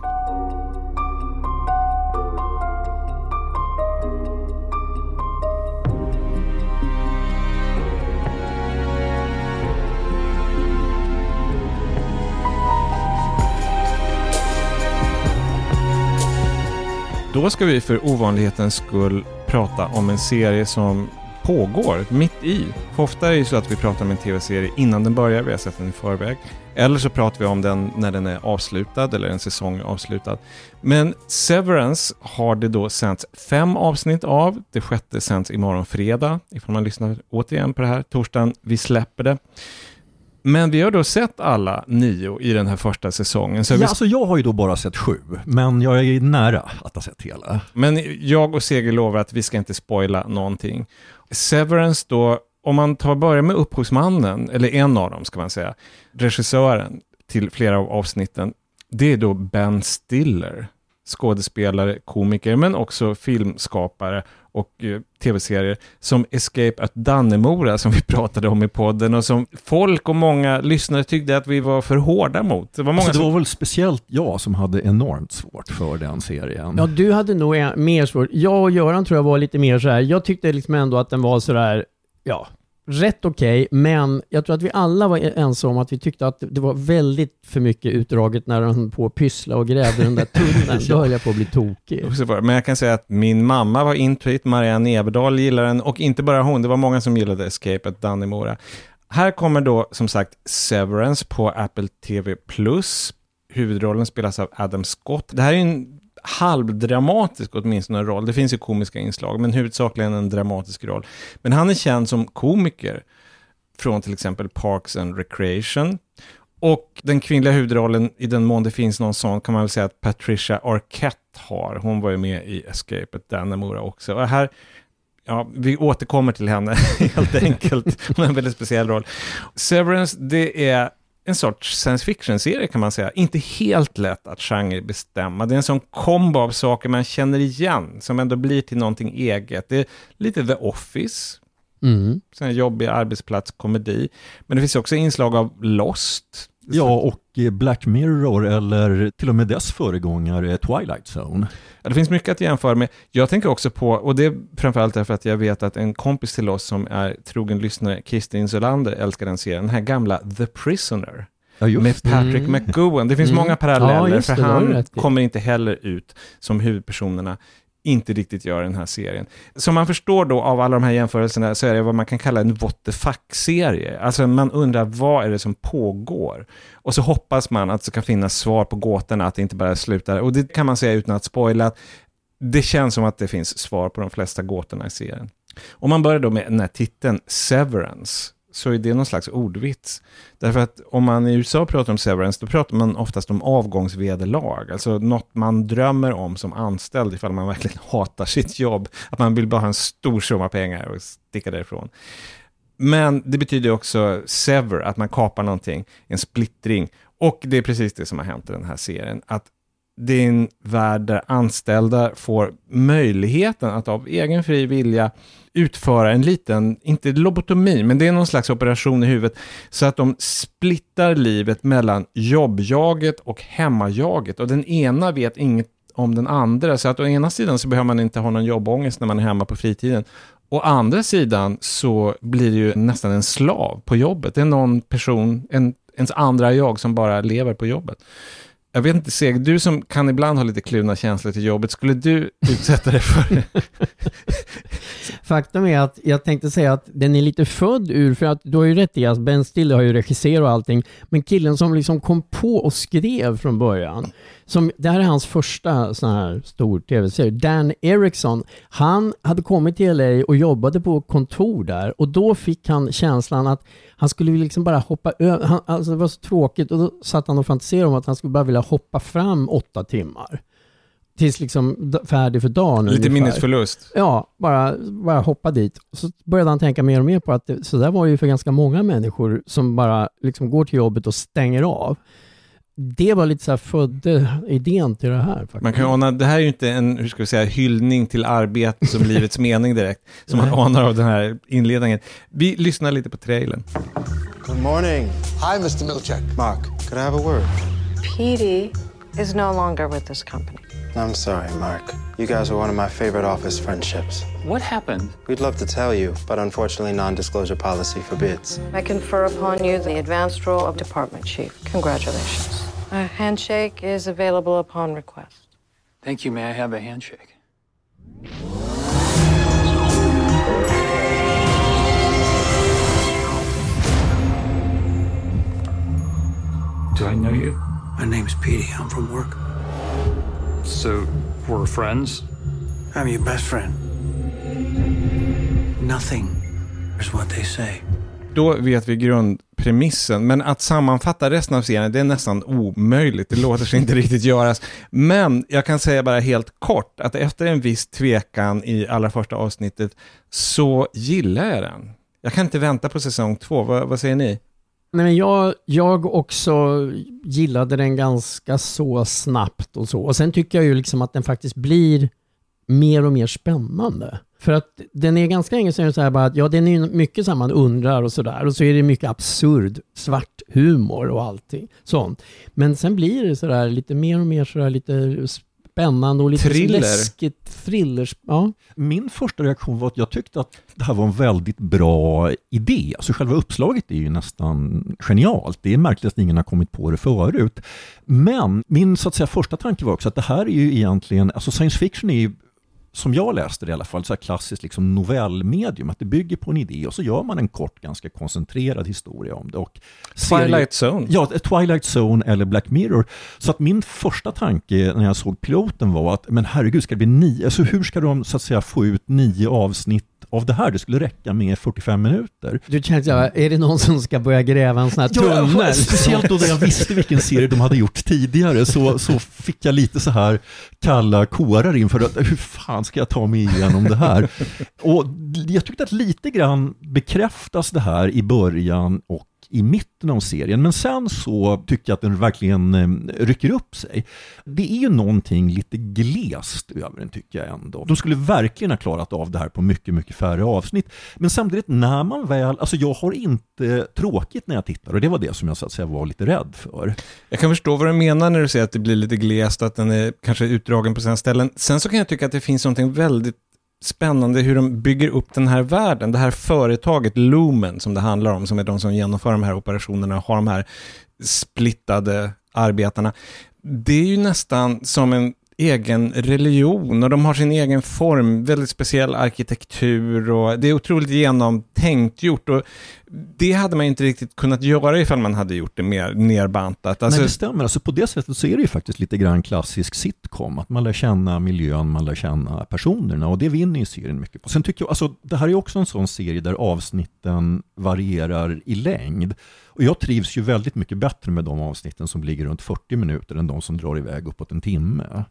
A: Då ska vi för ovanlighetens skull prata om en serie som pågår mitt i. För ofta är det ju så att vi pratar om en tv-serie innan den börjar, vi har sett den i förväg. Eller så pratar vi om den när den är avslutad eller en säsong är avslutad. Men Severance har det då sänts fem avsnitt av. Det sjätte sänds imorgon fredag, ifall man lyssnar återigen på det här. Torsdagen, vi släpper det. Men vi har då sett alla nio i den här första säsongen. Så vi
G: Ja, alltså jag har ju då bara sett sju, men jag är nära att ha sett hela.
A: Men jag och Seger lovar att vi ska inte spoila någonting. Severance då om man tar börja med upphovsmannen, eller en av dem ska man säga, regissören till flera av avsnitten, det är då Ben Stiller. Skådespelare, komiker, men också filmskapare och eh, tv-serier som Escape at Dannemora som vi (laughs) pratade om i podden och som folk och många lyssnare tyckte att vi var för hårda mot. Det var, många
G: Alltså, det
A: som...
G: var väl speciellt jag som hade enormt svårt för den serien.
F: Ja, du hade nog en- mer svårt. Jag och Göran tror jag var lite mer så här. jag tyckte liksom ändå att den var sådär, ja, rätt okej, men jag tror att vi alla var ense om att vi tyckte att det var väldigt för mycket utdraget när höll på pyssla och grävde den där (laughs) tunneln. Då höll jag på att bli tokig.
A: Men jag kan säga att min mamma var into it, Marianne Eberdahl gillar den och inte bara hon, det var många som gillade Escape at Dannemora. Här kommer då som sagt Severance på Apple TV+. Huvudrollen spelas av Adam Scott. Det här är en halvdramatisk åtminstone roll. Det finns ju komiska inslag, men huvudsakligen en dramatisk roll. Men han är känd som komiker från till exempel Parks and Recreation. Och den kvinnliga huvudrollen, i den mån det finns någon sån, kan man väl säga att Patricia Arquette har. Hon var ju med i Escape at Dannemora också. Och här, ja, vi återkommer till henne (laughs) helt enkelt. Hon har en väldigt speciell roll. Severance, det är en sorts science fiction-serie kan man säga. Inte helt lätt att genrebestämma. Det är en sån kombo av saker man känner igen, som ändå blir till någonting eget. Det är lite The Office,
F: Mm.
A: sån här jobbig arbetsplatskomedi. Men det finns också inslag av Lost.
G: Ja, och eh, Black Mirror eller till och med dess föregångare Twilight Zone.
A: Ja, det finns mycket att jämföra med. Jag tänker också på, och det är framförallt därför att jag vet att en kompis till oss som är trogen lyssnare, Kristin Solander, älskar den serien. Den här gamla The Prisoner.
G: Ja, just
A: Med. Patrick
F: Mm.
A: McGowan. Det finns
F: Mm.
A: många
F: Ja,
A: paralleller,
F: just det,
A: för han kommer inte heller ut som huvudpersonerna inte riktigt gör i den här serien. Som man förstår då av alla de här jämförelserna så är det vad man kan kalla en what the fuck-serie. Alltså man undrar vad är det som pågår? Och så hoppas man att det ska finnas svar på gåtorna, att det inte bara slutar. Och det kan man säga utan att spoila, det känns som att det finns svar på de flesta gåtorna i serien. Om man börjar då med den här titeln Severance, så är det någon slags ordvits. Därför att om man i USA pratar om severance, då pratar man oftast om avgångsvederlag. Alltså något man drömmer om som anställd ifall man verkligen (laughs) hatar sitt jobb. Att man vill bara ha en stor summa pengar och sticka därifrån. Men det betyder också sever, att man kapar någonting, en splittring. Och det är precis det som har hänt i den här serien. Att det är en värld där anställda får möjligheten att av egen fri vilja utföra en liten, inte lobotomi, men det är någon slags operation i huvudet, så att de splittar livet mellan jobbjaget och hemmajaget. Och den ena vet inget om den andra, så att å ena sidan så behöver man inte ha någon jobbångest när man är hemma på fritiden. Å andra sidan så blir det ju nästan en slav på jobbet. Det är någon person, en, ens andra jag som bara lever på jobbet. Jag vet inte, Seg, du som kan ibland ha lite kluvna känslor till jobbet, skulle du utsätta dig för (laughs)
F: Faktum är att jag tänkte säga att den är lite född ur, för att du har ju rätt i att Ben Stiller har ju regisserat och allting, men killen som liksom kom på och skrev från början, som, det här är hans första sån här stor tv-serie, Dan Eriksson, han hade kommit till LA och jobbade på kontor där och då fick han känslan att han skulle liksom bara hoppa över, han, alltså det var så tråkigt och då satt han och fantiserade om att han skulle bara vilja hoppa fram åtta timmar. Tills liksom färdig för dagen
A: lite
F: ungefär.
A: minnesförlust?
F: Ja, bara, bara hoppa dit. Så började han tänka mer och mer på att det, så där var ju för ganska många människor som bara liksom går till jobbet och stänger av. Det var lite så här födde idén till det här. Faktiskt.
A: Man kan ana, det här är ju inte en, hur ska vi säga, hyllning till arbete som (laughs) livets mening direkt, som man anar av den här inledningen. Vi lyssnar lite på trailern.
E: Good morning.
H: Hi, Mr. Milchek.
E: Mark, could I have a word?
D: Petey is no longer with this company.
E: I'm sorry, Mark. You guys are one of my favorite office friendships.
I: What happened?
E: We'd love to tell you, but unfortunately, non disclosure policy forbids.
D: I confer upon you the advanced role of department chief. Congratulations. A handshake is available upon request.
I: Thank you. May I have a handshake? Do I know you?
J: My name's Petey. I'm from work.
I: So, we're friends?
J: I'm your best friend. Nothing is what they say.
A: Då vet vi grundpremissen, men att sammanfatta resten av serien, det är nästan omöjligt. Det låter sig inte riktigt göras. Men jag kan säga bara helt kort, att efter en viss tvekan i allra första avsnittet, så gillar jag den. Jag kan inte vänta på säsong två. Vad, vad säger ni?
F: Nej, men jag, jag också gillade den ganska så snabbt och så. Och sen tycker jag ju liksom att den faktiskt blir mer och mer spännande. För att den är ganska länge sedan så här bara att ja, den är mycket så här man undrar och sådär. Och så är det mycket absurd, svart humor och allting sånt. Men sen blir det sådär lite mer och mer sådär lite spännande och lite
A: Thriller.
F: läskigt. Thrillers. Ja.
G: Min första reaktion var att jag tyckte att det här var en väldigt bra idé. Alltså själva uppslaget är ju nästan genialt. Det är märkligt att ingen har kommit på det förut. Men min så att säga, första tanke var också att det här är ju egentligen, alltså science fiction är ju som jag läste det i alla fall, så här klassiskt liksom novellmedium, att det bygger på en idé och så gör man en kort, ganska koncentrerad historia om det. Och
A: Twilight Zone.
G: Ja, Twilight Zone eller Black Mirror. Så att min första tanke när jag såg piloten var att, men herregud, ska det bli nio, alltså hur ska de så att säga få ut nio avsnitt av det här? Det skulle räcka med 45 minuter.
F: Du känner så här, är det någon som ska börja gräva en sån här
G: Ja,
F: tunnel?
G: speciellt då när jag visste vilken serie de hade gjort tidigare så, så fick jag lite så här kalla kårar inför att hur fan ska jag ta mig igenom det här? (laughs) Och jag tyckte att lite grann bekräftas det här i början och i mitten av serien, men sen så tycker jag att den verkligen eh, rycker upp sig. Det är ju någonting lite glest över den tycker jag ändå. De skulle verkligen ha klarat av det här på mycket, mycket färre avsnitt. Men samtidigt när man väl, alltså jag har inte tråkigt när jag tittar och det var det som jag så att säga var lite rädd för.
A: Jag kan förstå vad du menar när du säger att det blir lite glest, att den är kanske utdragen på sina ställen. Sen så kan jag tycka att det finns någonting väldigt spännande hur de bygger upp den här världen. Det här företaget Lumen som det handlar om, som är de som genomför de här operationerna och har de här splittade arbetarna. Det är ju nästan som en egen religion och de har sin egen form, väldigt speciell arkitektur och det är otroligt genomtänkt gjort och det hade man inte riktigt kunnat göra ifall man hade gjort det mer nerbantat. Alltså,
G: Nej, det stämmer. Alltså på det sättet så är det ju faktiskt lite grann klassisk sitcom. Att man lär känna miljön, man lär känna personerna och det vinner ju serien mycket på. Sen tycker jag, alltså det här är också en sån serie där avsnitten varierar i längd. Och jag trivs ju väldigt mycket bättre med de avsnitten som ligger runt 40 minuter än de som drar iväg uppåt en timme.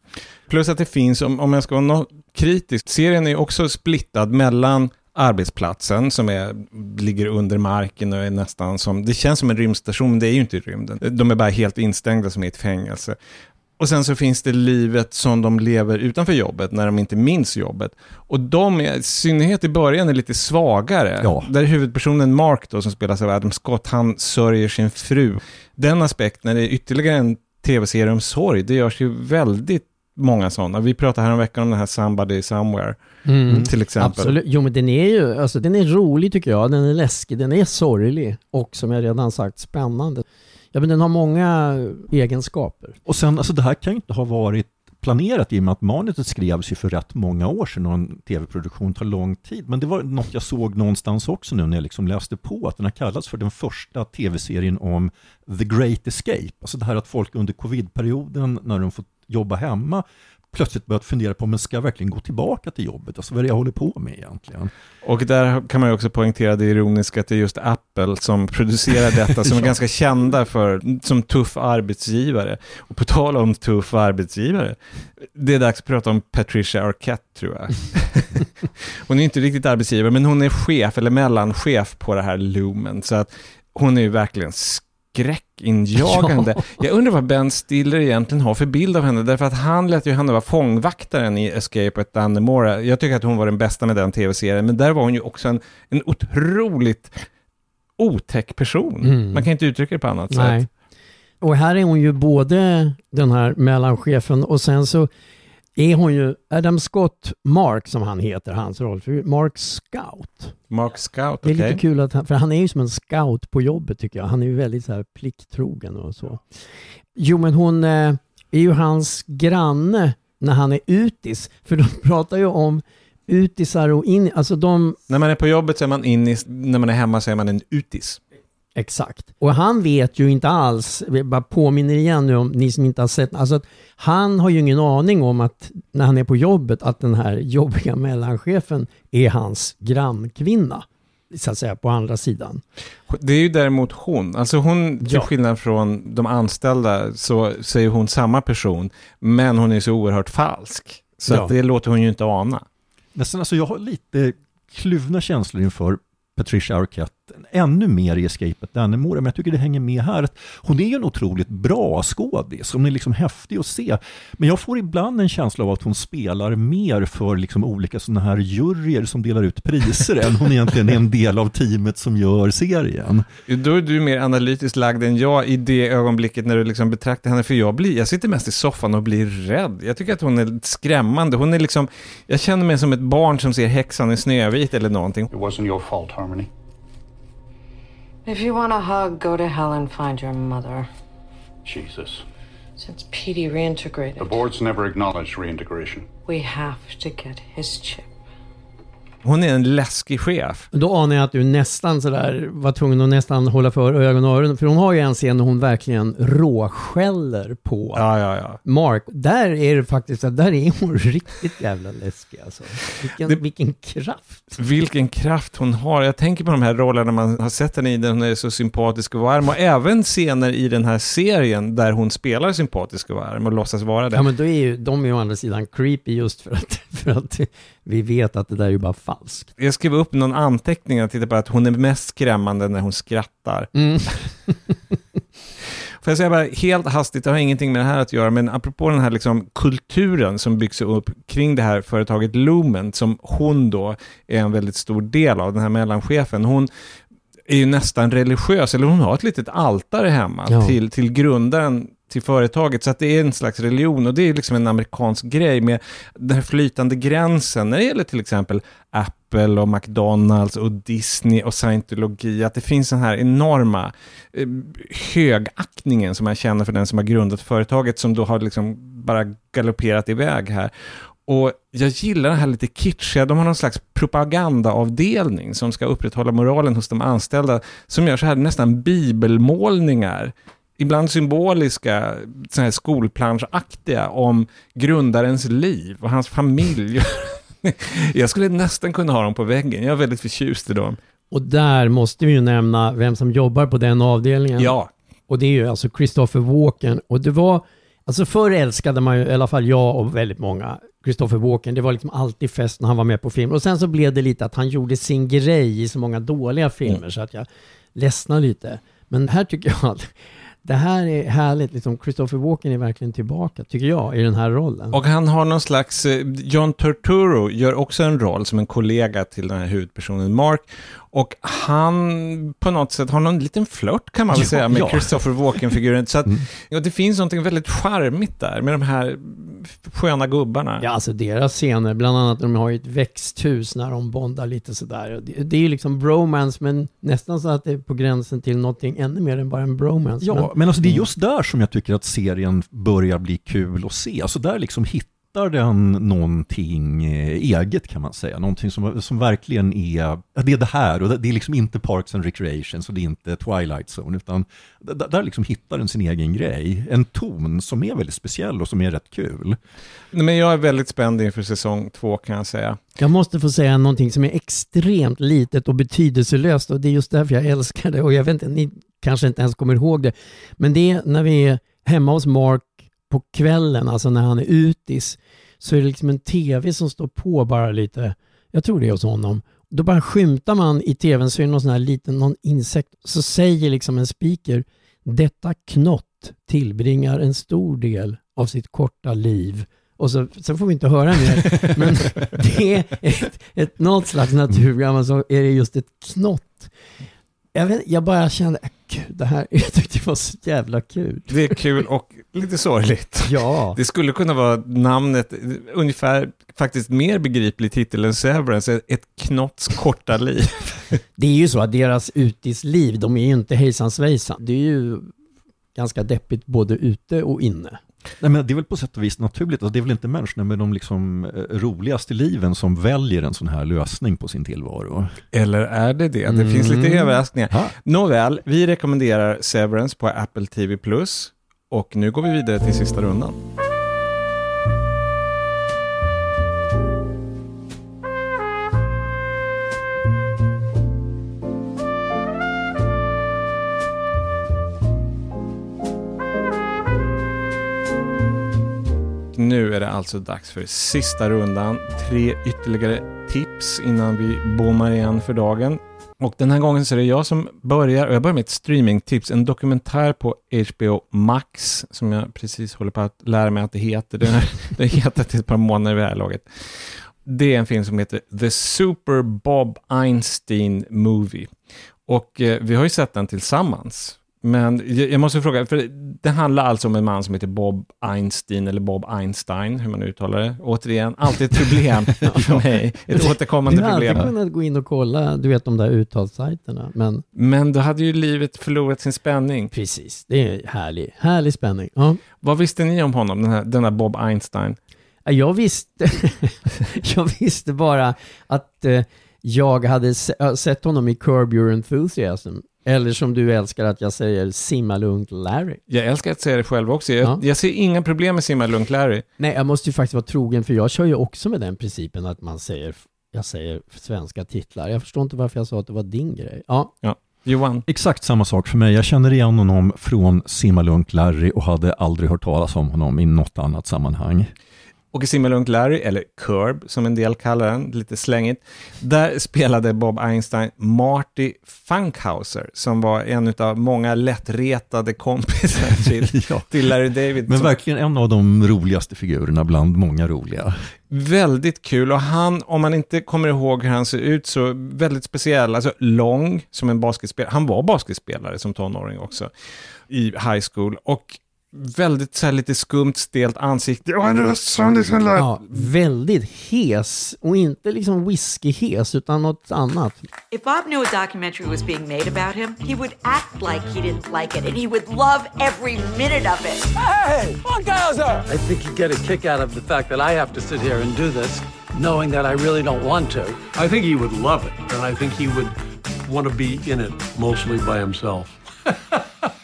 A: Plus att det finns, om, om jag ska vara kritisk, serien är också splittad mellan arbetsplatsen som är, ligger under marken och är nästan som, det känns som en rymdstation, men det är ju inte i rymden. De är bara helt instängda som i ett fängelse. Och sen så finns det livet som de lever utanför jobbet, när de inte minns jobbet. Och de, är, i synnerhet i början, är lite svagare.
G: Ja.
A: Där huvudpersonen Mark då, som spelas av Adam Scott, han sörjer sin fru. Den aspekten, är ytterligare en tv-serie om sorg, det görs ju väldigt många sådana. Vi pratade här om veckan om den här Somebody Somewhere,
F: Mm.
A: till exempel.
F: Absolut. Jo, men den är ju, alltså den är rolig tycker jag. Den är läskig, den är sorglig och som jag redan sagt spännande. Ja, men den har många egenskaper.
G: Och sen, alltså det här kan ju inte ha varit planerat i och med att manuset skrevs ju för rätt många år sedan och en tv-produktion tar lång tid. Men det var något jag såg någonstans också nu när jag liksom läste på att den har kallats för den första tv-serien om The Great Escape. Alltså det här att folk under covid-perioden när de fått jobba hemma plötsligt börjat fundera på, men ska jag verkligen gå tillbaka till jobbet? Alltså vad är det jag håller på med egentligen?
A: Och där kan man ju också poängtera det ironiska att det är just Apple som producerar detta, som är (laughs)
G: Ja.
A: ganska kända för, som tuff arbetsgivare. Och på tal om tuff arbetsgivare, det är dags att prata om Patricia Arquette tror jag. (laughs) hon är inte riktigt arbetsgivare, men hon är chef, eller mellanchef på det här Lumen, så att hon är ju verkligen skräckinjagande. (laughs) Jag undrar vad Ben Stiller egentligen har för bild av henne, därför att han lät ju henne vara fångvaktaren i Escape at Dannemora. Jag tycker att hon var den bästa med den tv-serien, men där var hon ju också en, en otroligt otäck person.
F: Mm.
A: Man kan inte uttrycka det på annat
F: Nej.
A: sätt.
F: Och här är hon ju både den här mellanchefen och sen så är hon ju Adam Scott Mark som han heter, hans rollfigur. Mark Scout.
A: Mark Scout,
F: Det är
A: okej.
F: lite kul att han, för han är ju som en scout på jobbet tycker jag. Han är ju väldigt så här plikttrogen och så. Jo men hon eh, är ju hans granne när han är utis. För de (laughs) pratar ju om utisar och in, alltså de,
A: När man är på jobbet så är man innis, när man är hemma så är man en utis.
F: Exakt. Och han vet ju inte alls, jag bara påminner igen nu om ni som inte har sett, alltså att han har ju ingen aning om att när han är på jobbet att den här jobbiga mellanchefen är hans grannkvinna. Så att säga på andra sidan.
A: Det är ju däremot hon, alltså hon, till
F: Ja.
A: skillnad från de anställda, så säger hon samma person, men hon är så oerhört falsk. Så
F: Ja.
A: att det låter hon ju inte ana.
G: Nästan, alltså jag har lite kluvna känslor inför Patricia Arquette ännu mer i Escape at Dannemora, men jag tycker det hänger med här. att Hon är ju en otroligt bra skådis, hon är liksom häftig att se. Men jag får ibland en känsla av att hon spelar mer för liksom olika sådana här juryer som delar ut priser än hon egentligen är en del av teamet som gör serien.
A: Då är du mer analytiskt lagd än jag i det ögonblicket när du liksom betraktar henne, för jag, blir, jag sitter mest i soffan och blir rädd. Jag tycker att hon är skrämmande. Hon är liksom, jag känner mig som ett barn som ser häxan i Snövit eller någonting.
I: It wasn't your fault, Harmony.
D: If you want a hug, go to hell and find your mother.
I: Jesus.
D: Since Petey reintegrated,
I: The board's never acknowledged reintegration.
D: we have to get his chip.
A: Hon är en läskig chef.
F: Då anar jag att du nästan sådär var tvungen att nästan hålla för ögon och öron. För hon har ju en scen när hon verkligen råskäller på
A: Ja, ja, ja.
F: Mark. Där är det faktiskt, att där är hon (laughs) riktigt jävla läskig alltså. Vilken,
A: Det-
F: vilken kraft.
A: Vilken kraft hon har. Jag tänker på de här rollerna man har sett henne i, där hon är så sympatisk och varm. Och även scener i den här serien där hon spelar sympatisk och varm och låtsas vara det.
F: Ja men då är ju, de är ju å andra sidan creepy just för att, (laughs) för att vi vet att det där är ju bara falskt.
A: Jag skrev upp någon anteckning och tittade på att hon är mest skrämmande när hon skrattar.
F: Mm. (laughs)
A: Får jag säga bara helt hastigt, det har ingenting med det här att göra, men apropå den här liksom kulturen som byggs upp kring det här företaget Lumen, som hon då är en väldigt stor del av, den här mellanchefen, hon är ju nästan religiös, eller hon har ett litet altare hemma
F: Ja.
A: till, till grundaren till företaget, så att det är en slags religion och det är liksom en amerikansk grej med den här flytande gränsen när det gäller till exempel Apple och McDonalds och Disney och scientologi, att det finns den här enorma eh, högaktningen som man känner för den som har grundat företaget som då har liksom bara galopperat iväg här. Och jag gillar det här lite kitschiga, de har någon slags propagandaavdelning som ska upprätthålla moralen hos de anställda, som gör så här nästan bibelmålningar, ibland symboliska, så här skolplanschaktiga, om grundarens liv och hans familj. (laughs) jag skulle nästan kunna ha dem på väggen, jag är väldigt förtjust i dem.
F: Och där måste vi ju nämna vem som jobbar på den avdelningen.
A: Ja,
F: Och det är ju alltså Christopher Walken. Och det var, alltså förr älskade man ju, i alla fall jag och väldigt många, Christopher Walken. Det var liksom alltid fest när han var med på film. Och sen så blev det lite att han gjorde sin grej i så många dåliga filmer så att jag ledsnade lite. Men här tycker jag att det här är härligt. Liksom Christopher Walken är verkligen tillbaka, tycker jag, i den här rollen.
A: Och han har någon slags, eh, John Turturro gör också en roll som en kollega till den här huvudpersonen Mark. Och han på något sätt har någon liten flört kan man väl
G: Ja,
A: säga med
G: ja.
A: Christopher Walken-figuren. Så att, ja, det finns något väldigt charmigt där med de här sköna gubbarna.
F: Ja, alltså deras scener, bland annat de har ju ett växthus när de bondar lite sådär. Det, det är ju liksom bromance, men nästan så att det är på gränsen till någonting ännu mer än bara en bromance.
G: Ja, men alltså det är just där som jag tycker att serien börjar bli kul att se. Alltså där liksom hittar den någonting eh, eget kan man säga. Någonting som, som verkligen är, det är det här och det- är liksom inte Parks and Recreation så det är inte Twilight Zone utan där liksom hittar den sin egen grej. En ton som är väldigt speciell och som är rätt kul.
A: Nej, Men jag är väldigt spänd inför säsong två kan jag säga.
F: Jag måste få säga någonting som är extremt litet och betydelselöst och det är just därför jag älskar det och jag vet inte, ni kanske inte ens kommer ihåg det. Men det är när vi är hemma hos Mark på kvällen, alltså när han är utis, så är det liksom en tv som står på bara lite, jag tror det är hos honom. Då bara skymtar man i tvn så är det någon sån här liten, någon insekt, så säger liksom en speaker, detta knott tillbringar en stor del av sitt korta liv och så, sen får vi inte höra mer. (laughs) Men det är ett, ett, något slags naturprogram, så är det just ett knott. Jag, vet, jag bara kände, äh, gud, det här, (laughs) jag tyckte det var så jävla kul.
A: Det är kul och lite sorgligt. (laughs)
F: Ja.
A: Det skulle kunna vara namnet, ungefär faktiskt mer begriplig titel än Severance, ett knotts korta liv. (laughs)
F: Det är ju så att deras utisliv, de är ju inte hejsan svejsan. Det är ju ganska deppigt både ute och inne.
G: Nej, men det är väl på sätt och vis naturligt, alltså, det är väl inte människorna med de liksom, eh, roligaste liven som väljer en sån här lösning på sin tillvaro.
A: Eller är det det? Det finns lite
F: Mm.
A: överraskningar. Nåväl, vi rekommenderar Severance på Apple TV+. Och nu går vi vidare till sista rundan. Nu är det alltså dags för sista rundan. Tre ytterligare tips innan vi bommar igen för dagen. Och den här gången så är det jag som börjar, och jag börjar med ett streamingtips, en dokumentär på HBO Max, som jag precis håller på att lära mig att det heter. Den har, (laughs) det har hetat ett par månader vid det här laget. Det är en film som heter The Super Bob Einstein Movie. Och eh, vi har ju sett den tillsammans. Men jag, måste fråga, för det handlar alltså om en man som heter Bob Einstein, eller Bob Einstein, hur man uttalar det. Återigen, alltid ett problem (laughs) för mig. Ett återkommande
F: Du har alltid
A: problem.
F: kunnat gå in och kolla, du vet de där uttalssajterna. Men
A: Men då hade ju livet förlorat sin spänning.
F: precis, det är härlig, härlig spänning. Ja.
A: Vad visste ni om honom, den här, denna Bob Einstein?
F: Ja, Jag visste, (laughs) jag visste bara att eh, jag hade se, sett honom i Curb Your Enthusiasm. Eller som du älskar att jag säger, Simma lugnt Larry.
A: Jag älskar att säga det själv också. Jag,
F: Ja.
A: jag ser inga problem med Simma Lugnt Larry.
F: Nej, jag måste ju faktiskt vara trogen för jag kör ju också med den principen att man säger, jag säger svenska titlar. Jag förstår inte varför jag sa att det var din grej. Ja,
A: Johan?
G: Exakt samma sak för mig. Jag känner igen honom från Simma Lugnt Larry och hade aldrig hört talas om honom i något annat sammanhang.
A: Och i Simma Lugnt Larry, eller Curb som en del kallar den, lite slängigt, där spelade Bob Einstein Marty Funkhauser, som var en av många lättretade kompisar (laughs) till,
G: Ja.
A: till Larry David.
G: Men
A: som-
G: verkligen en av de roligaste figurerna bland många roliga.
A: Väldigt kul och han, om man inte kommer ihåg hur han ser ut, så väldigt speciell, alltså lång som en basketspelare. Han var basketspelare som tonåring också i high school och väldigt så här lite skumt, stelt ansikte och en röst som liksom lät
F: ja väldigt hes och inte liksom whisky-hes utan något annat.
H: If Bob knew a documentary was being made about him, he would act like he didn't like it and he would love every minute of it.
J: I think you get a kick out of the fact that I have to sit here and do this, knowing that I really don't want to.
K: I think he would love it, and I think he would want to be in it mostly by himself. (laughs)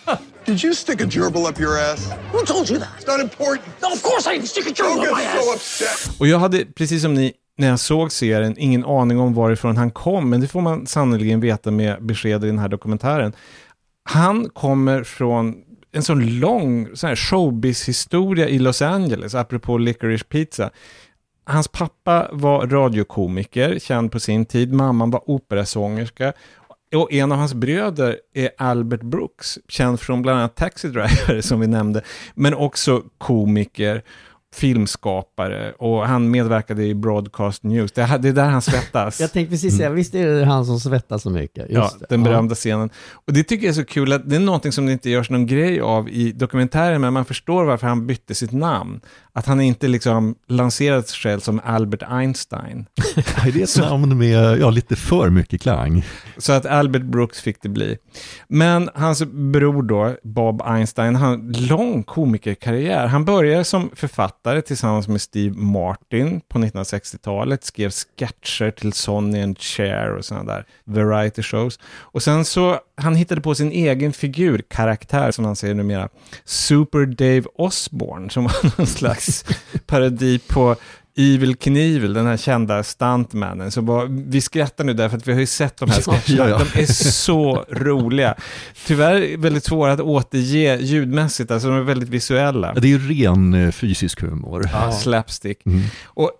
L: Did you stick a gerbil up your ass?
J: Who told you that?
L: It's not important.
J: No, of course I didn't stick a
L: Don't
J: gerbil up my
L: so
J: ass.
L: upset.
A: Och jag hade, precis som ni, när jag såg serien, ingen aning om varifrån han kom, men det får man sannoliken veta med besked i den här dokumentären. Han kommer från en sån lång sån här showbiz-historia i Los Angeles, apropå Licorice Pizza. Hans pappa var radiokomiker, känd på sin tid. Mamman var operasångerska. Och en av hans bröder är Albert Brooks, känd från bland annat Taxi Driver (laughs) som vi nämnde, men också komiker, filmskapare och han medverkade i Broadcast News. Det är det är där han svettas. (laughs)
F: Jag tänkte precis säga, visst är det han som svettas så mycket? Just
A: Ja,
F: det.
A: den berömda scenen. Och det tycker jag är så kul att det är någonting som det inte görs någon grej av i dokumentären, men man förstår varför han bytte sitt namn. Att han inte liksom lanserat sig själv som Albert Einstein. (laughs)
G: Nej, Det är ett namn med ja, lite för mycket klang.
A: Så att Albert Brooks fick det bli. Men hans bror då, Bob Einstein, han har en lång komikerkarriär. Han började som författare tillsammans med Steve Martin på 1960-talet, skrev sketcher till Sonny and Cher och sådana där variety shows. Och sen så, han hittade på sin egen figur, karaktär som han säger numera, Super Dave Osborne, som var någon slags (laughs) parodi på Evil Knievel, den här kända stuntmannen. Så bara, vi skrattar nu därför att vi har ju sett de här (laughs)
G: Ja,
A: sketcherna.
G: ja, ja.
A: De är så roliga. Tyvärr väldigt svåra att återge ljudmässigt, alltså de är väldigt visuella.
G: Ja, Det är ju ren eh, fysisk humor.
A: Ja, slapstick.
G: Mm.
A: Och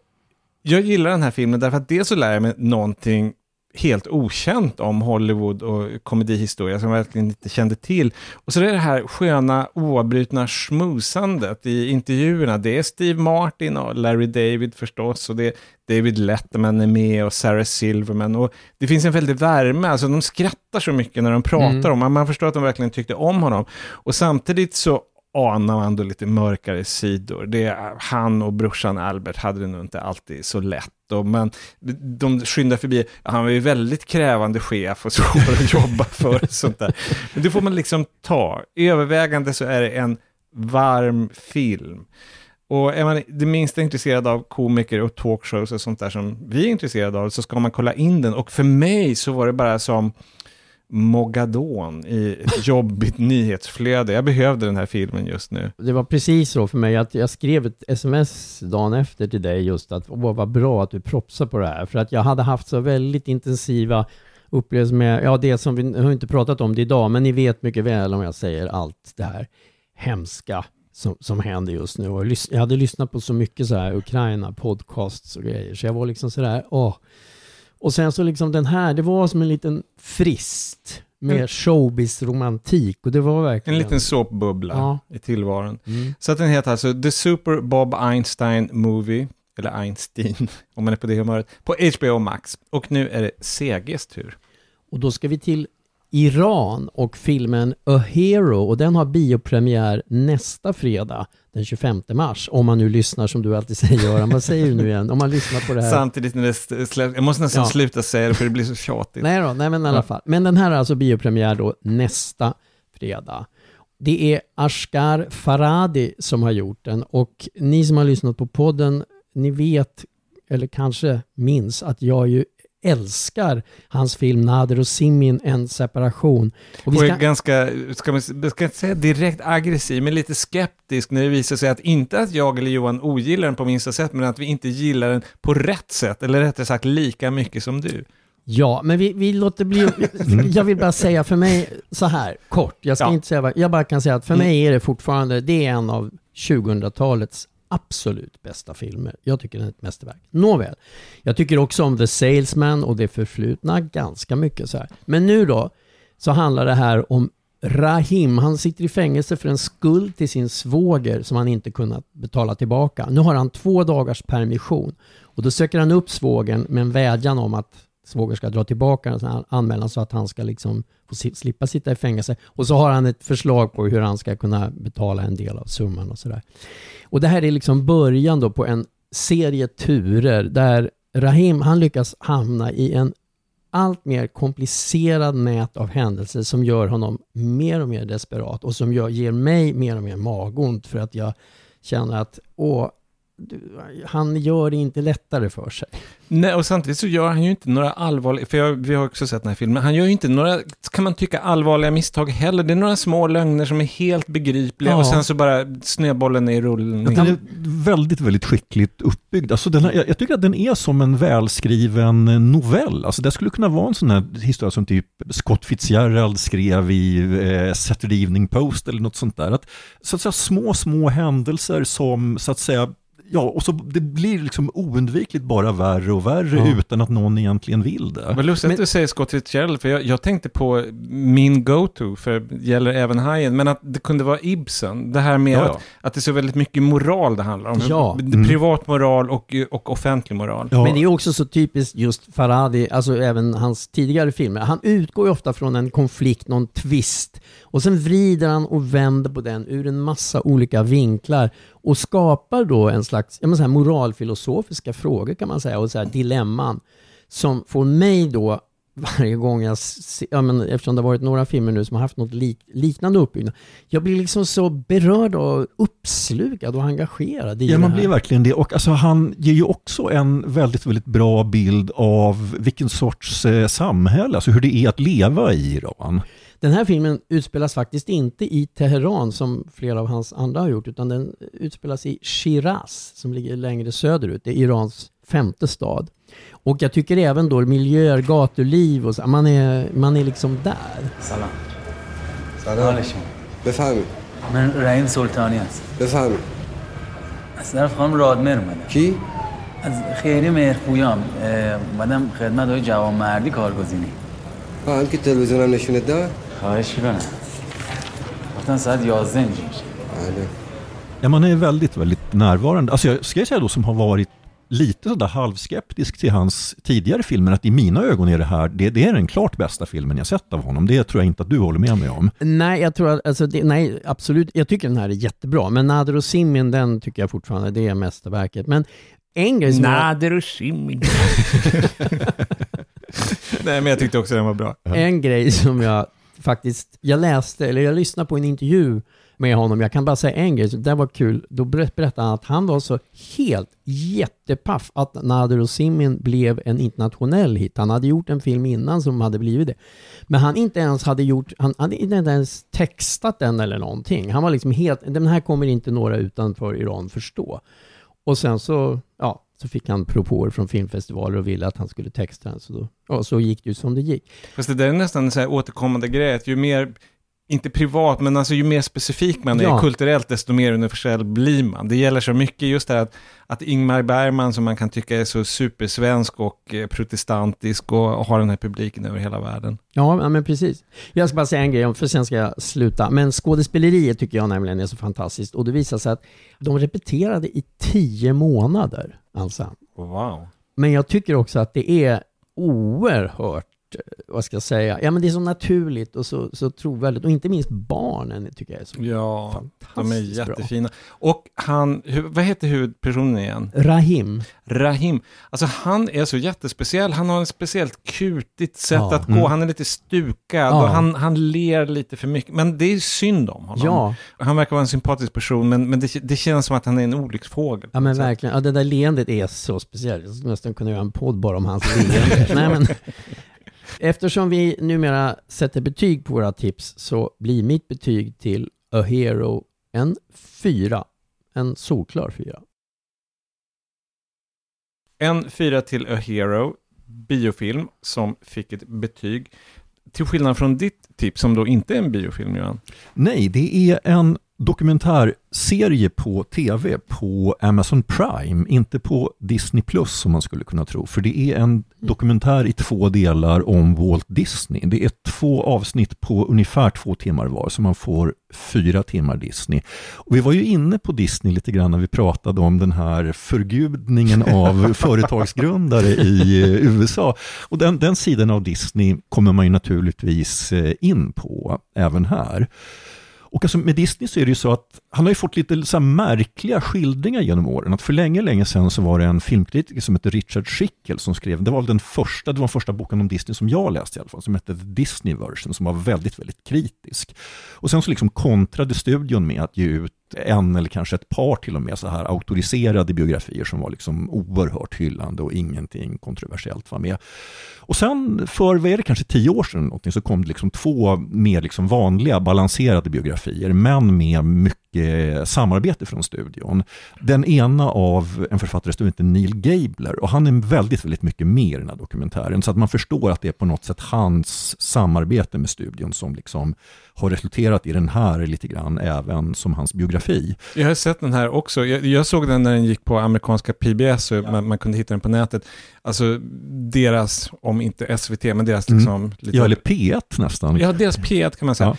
A: jag gillar den här filmen därför att dels så lär jag mig någonting helt okänt om Hollywood och komedihistoria som jag verkligen inte kände till. Och så är det det här sköna oavbrutna schmusandet i intervjuerna. Det är Steve Martin och Larry David förstås och det är David Letterman är med och Sarah Silverman och det finns en väldig värme, alltså de skrattar så mycket när de pratar
F: Mm.
A: om honom. Man förstår att de verkligen tyckte om honom. Och samtidigt så anar man då lite mörkare sidor. Det han och brorsan Albert hade det nog inte alltid så lätt. Och men de skyndar förbi, han var ju väldigt krävande chef och svår (laughs) att jobba för och sånt där. Men det får man liksom ta. I övervägande så är det en varm film. Och är man det minsta intresserad av komiker och talkshows och sånt där som vi är intresserade av så ska man kolla in den. Och för mig så var det bara som Mogadon i ett jobbigt (laughs) nyhetsflöde. Jag behövde den här filmen just nu.
F: Det var precis så för mig att jag skrev ett sms dagen efter till dig just att åh vad bra att du propsar på det här. För att jag hade haft så väldigt intensiva upplevelser med, ja det som vi har inte pratat om det idag, men ni vet mycket väl om jag säger allt det här hemska som, som händer just nu. Och jag hade lyssnat på så mycket så här Ukraina, podcasts och grejer, så jag var liksom sådär, åh, och sen så liksom den här, det var som en liten frist med
A: Mm.
F: showbiz-romantik och det var
A: En
F: verkligen...
A: liten såpbubbla
F: Ja.
A: i tillvaron.
F: Mm.
A: Så att den heter alltså The Super Bob Einstein Movie, eller Einstein, (laughs) om man är på det humöret, på HBO Max. Och nu är det CGs tur.
F: Och då ska vi till Iran och filmen A Hero och den har biopremiär nästa fredag den 25 mars. Om man nu lyssnar som du alltid (laughs) säger Göran, vad säger du nu igen? Om man lyssnar på det här.
A: Samtidigt när det släpps, jag måste nästan
F: Ja.
A: sluta säga det för det blir så tjatigt.
F: Nej då, nej men i alla fall. Men den här är alltså biopremiär då nästa fredag. Det är Ashkar Farhadi som har gjort den och ni som har lyssnat på podden, ni vet, eller kanske minns, att jag ju älskar hans film Nader och Simin, En separation. Och vi
A: Och
F: ska-
A: är ganska, ska man jag ska inte säga direkt aggressiv, men lite skeptisk när det visar sig att inte att jag eller Johan ogillar den på minsta sätt, men att vi inte gillar den på rätt sätt, eller rättare sagt lika mycket som du.
F: Ja, men vi, vi låter bli... (laughs) Jag vill bara säga för mig så här, kort. Jag ska
A: Ja.
F: inte säga vad... Jag bara kan säga att för
A: Mm.
F: mig är det fortfarande, det är en av 2000-talets absolut bästa filmer. Jag tycker den är ett mästerverk. Nåväl. Jag tycker också om The Salesman och det förflutna ganska mycket så här. Men nu då, så handlar det här om Rahim. Han sitter i fängelse för en skuld till sin svåger som han inte kunnat betala tillbaka. Nu har han två dagars permission. Och då söker han upp svågern med en vädjan om att svåger ska dra tillbaka en här anmälan så att han ska liksom och slippa sitta i fängelse. Och så har han ett förslag på hur han ska kunna betala en del av summan och sådär. Och det här är liksom början då på en serie turer där Rahim, han lyckas hamna i en allt mer komplicerad nät av händelser som gör honom mer och mer desperat och som gör, ger mig mer och mer magont för att jag känner att åh, du, han gör det inte lättare för sig.
A: Nej, och samtidigt så gör han ju inte några allvarliga, för jag, vi har också sett den här filmen, han gör ju inte några, kan man tycka, allvarliga misstag heller. Det är några små lögner som är helt begripliga
G: Ja.
A: och sen så bara snöbollen är i rullning.
G: Den är väldigt, väldigt skickligt uppbyggd. Alltså den här, jag, jag tycker att den är som en välskriven novell. Alltså det skulle kunna vara en sån här historia som typ Scott Fitzgerald skrev i eh, Saturday Evening Post eller något sånt där. Att, så att säga små, små händelser som så att säga Ja, och så det blir liksom oundvikligt bara värre och värre
A: Ja.
G: utan att någon egentligen vill det.
A: Vad lustigt att du säger Scott Fitzgerald, för jag, jag tänkte på min go-to, för det gäller även Hajen, men att det kunde vara Ibsen. Det här med
G: Ja, ja.
A: Att, att det är så väldigt mycket moral det handlar om.
F: Ja.
A: B- Privat moral och, och offentlig moral.
F: Men det är också så typiskt just Farhadi, alltså även hans tidigare filmer. Han utgår ju ofta från en konflikt, någon twist. Och sen vrider han och vänder på den ur en massa olika vinklar. Och skapar då en slags så här, moralfilosofiska frågor kan man säga. Och så här, dilemman. Som får mig då varje gång jag ser, ja, men eftersom det har varit några filmer nu som har haft något lik, liknande uppbyggnad. Jag blir liksom så berörd och uppslukad och engagerad i
G: Ja, man blir verkligen det. Och alltså, han ger ju också en väldigt, väldigt bra bild av vilken sorts eh, samhälle, alltså hur det är att leva i Iran.
F: Den här filmen utspelas faktiskt inte i Teheran som flera av hans andra har gjort, utan den utspelas i Shiraz som ligger längre söderut. Det är Irans femte stad. Och jag tycker även då miljöer, gatuliv och så, man är, man är liksom där.
M: سلام
N: سلام
M: حال شما
N: بفهمید
M: من رحیم سلطانی هست
N: بفهمید
M: از طرف خانم رادمر اومدم
N: کی؟
M: از خیری مهرخویام اه، اومدم خدمت های جوانمردی کارگزینی
N: ها هم که تلویزیونم نشونت داد؟
M: خواهش میکنم گفتن ساعت 11 اینجا میشه
N: بله
G: Ja, man är väldigt, väldigt närvarande. Alltså jag ska jag säga då som har varit lite sådär halvskeptisk till hans tidigare filmer, att i mina ögon är det här, det, det är den klart bästa filmen jag sett av honom. Det tror jag inte att du håller med mig om.
F: Nej, jag tror att, alltså det, nej, absolut. Jag tycker den här är jättebra, men Nader och Simin, den tycker jag fortfarande, det är mästerverket. Men en grej som jag-
A: Nader och Simin. (laughs) Nej, men jag tyckte också den var bra.
F: En grej som jag faktiskt, jag läste, eller jag lyssnade på en intervju med honom, jag kan bara säga en grej, så det var kul. Då berättade han att han var så helt jättepaff att Nader och Simin blev en internationell hit. Han hade gjort en film innan som hade blivit det. Men han inte ens hade gjort, han hade inte ens textat den eller någonting. Han var liksom helt, den här kommer inte några utanför Iran förstå. Och sen så, så fick han propåer från filmfestivaler och ville att han skulle texta den. Så, då, ja, så gick det ju som det gick.
A: Fast det där är nästan en så här återkommande grej, att ju mer inte privat, men alltså ju mer specifik man är
F: Ja.
A: kulturellt, desto mer universell blir man. Det gäller så mycket just det här att, att Ingmar Bergman, som man kan tycka är så supersvensk och eh, protestantisk och har den här publiken över hela världen.
F: Ja, men precis. Jag ska bara säga en grej, för sen ska jag sluta. Men skådespeleriet tycker jag nämligen är så fantastiskt. Och det visar sig att de repeterade i tio månader, alltså.
A: Wow.
F: Men jag tycker också att det är oerhört, eh, vad ska jag säga, ja men det är så naturligt och så, så trovärdigt. Och inte minst barnen tycker jag är så
A: Ja, de är
F: fantastiskt bra.
A: jättefina. Och han, vad heter huvudpersonen igen?
F: Rahim.
A: Rahim. Alltså han är så jättespeciell. Han har en speciellt kutigt sätt
F: Ja.
A: att gå.
F: Mm.
A: Han är lite stukad
F: Ja.
A: och han, han ler lite för mycket. Men det är synd om honom.
F: Ja.
A: Han verkar vara en sympatisk person, men, men det, det känns som att han är en olycksfågel.
F: Ja men verkligen, ja, det där leendet är så speciellt. Jag skulle nästan kunna göra en podd bara om hans leende. (laughs) Nej, men, eftersom vi numera sätter betyg på våra tips så blir mitt betyg till A Hero en fyra. En solklar fyra.
A: En fyra till A Hero, biofilm, som fick ett betyg. Till skillnad från ditt tips, som då inte är en biofilm, Johan.
G: Nej, det är en dokumentärserie på tv på Amazon Prime, inte på Disney Plus som man skulle kunna tro. För det är en dokumentär i två delar om Walt Disney. Det är två avsnitt på ungefär två timmar var, så man får fyra timmar Disney. Och vi var ju inne på Disney lite grann när vi pratade om den här förgudningen av (laughs) företagsgrundare i eh, USA. Och den, den sidan av Disney kommer man ju naturligtvis eh, in på även här. Och alltså med Disney så är det ju så att han har ju fått lite så här märkliga skildringar genom åren. Att för länge, länge sedan så var det en filmkritiker som hette Richard Schickel som skrev, det var väl den första, det var den första boken om Disney som jag läste i alla fall, som hette The Disney Version, som var väldigt, väldigt kritisk. Och sen så liksom kontrade studion med att ge ut en eller kanske ett par till och med så här auktoriserade biografier som var liksom oerhört hyllande och ingenting kontroversiellt var med. Och sen för, vad är det, kanske tio år sedan någonting, så kom det liksom två mer liksom vanliga balanserade biografier, men med mycket samarbete från studion. Den ena av en författare som heter Neil Gabler och han är väldigt, väldigt mycket mer i den här dokumentären, så att man förstår att det är på något sätt hans samarbete med studion som liksom har resulterat i den här lite grann, även som hans biografi.
A: Jag har sett den här också. Jag, jag såg den när den gick på amerikanska PBS och man, man kunde hitta den på nätet. Alltså deras, om inte SVT, men deras liksom...
G: Mm.
A: Lite,
G: Ja, eller P1 nästan.
A: Ja, deras P1 kan man säga.
G: Ja.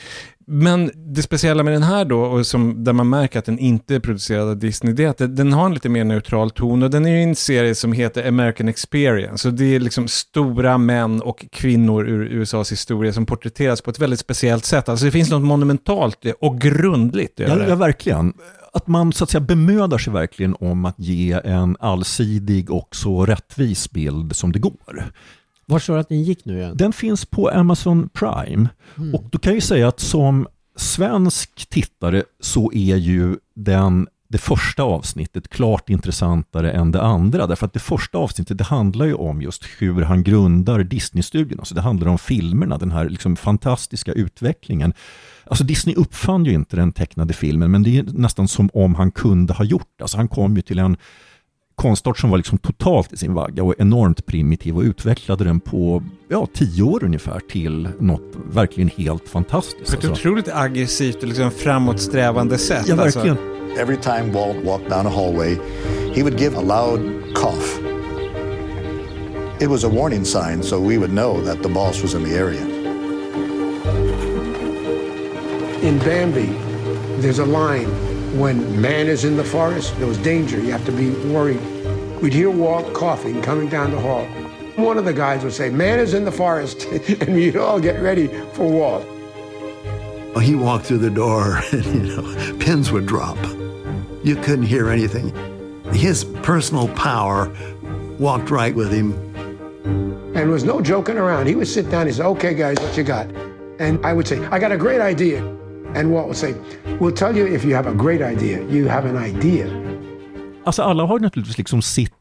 A: Men det speciella med den här då, och som, där man märker att den inte är producerad av Disney, det är att den- har en lite mer neutral ton och den är ju en serie som heter American Experience. Och det är liksom stora män och kvinnor ur USAs historia som porträtteras på ett väldigt speciellt sätt. Alltså det finns något monumentalt och grundligt
G: Ja, ja, verkligen. Att man så att säga bemödar sig verkligen om att ge en allsidig och så rättvis bild som det går.
F: Var sa du att den gick nu igen?
G: Den finns på Amazon Prime.
F: Mm.
G: Och då kan jag ju säga att som svensk tittare så är ju den det första avsnittet klart intressantare än det andra. Därför att det första avsnittet det handlar ju om just hur han grundar Disney-studion. Alltså det handlar om filmerna, den här liksom fantastiska utvecklingen. Alltså Disney uppfann ju inte den tecknade filmen, men det är nästan som om han kunde ha gjort det. Alltså han kom ju till en konstart som var liksom totalt i sin vagga och enormt primitiv och utvecklade den på ja, tio år ungefär till något verkligen helt fantastiskt.
A: På ett
G: alltså.
A: otroligt aggressivt och liksom framåtsträvande sätt.
G: Ja,
A: alltså.
G: verkligen.
O: Every time Walt walked down a hallway, he would give a loud cough. It was a warning sign so we would know that the boss was in the area.
P: In Bambi, there's a line when man is in the forest, there was danger, you have to be worried. We'd hear Walt coughing coming down the hall. One of the guys would say, Man is in the forest, (laughs) and we'd all get ready for Walt.
Q: He walked through the door (laughs) and, you know, pins would drop. You couldn't hear anything. His personal power walked right with him.
P: And there was no joking around. He would sit down, he'd say, Okay, guys, what you got? And I would say, I got a great idea. And what we'll say, We'll tell you if you have a great idea. You have an idea.
G: Alltså alla har naturligtvis liksom sitt,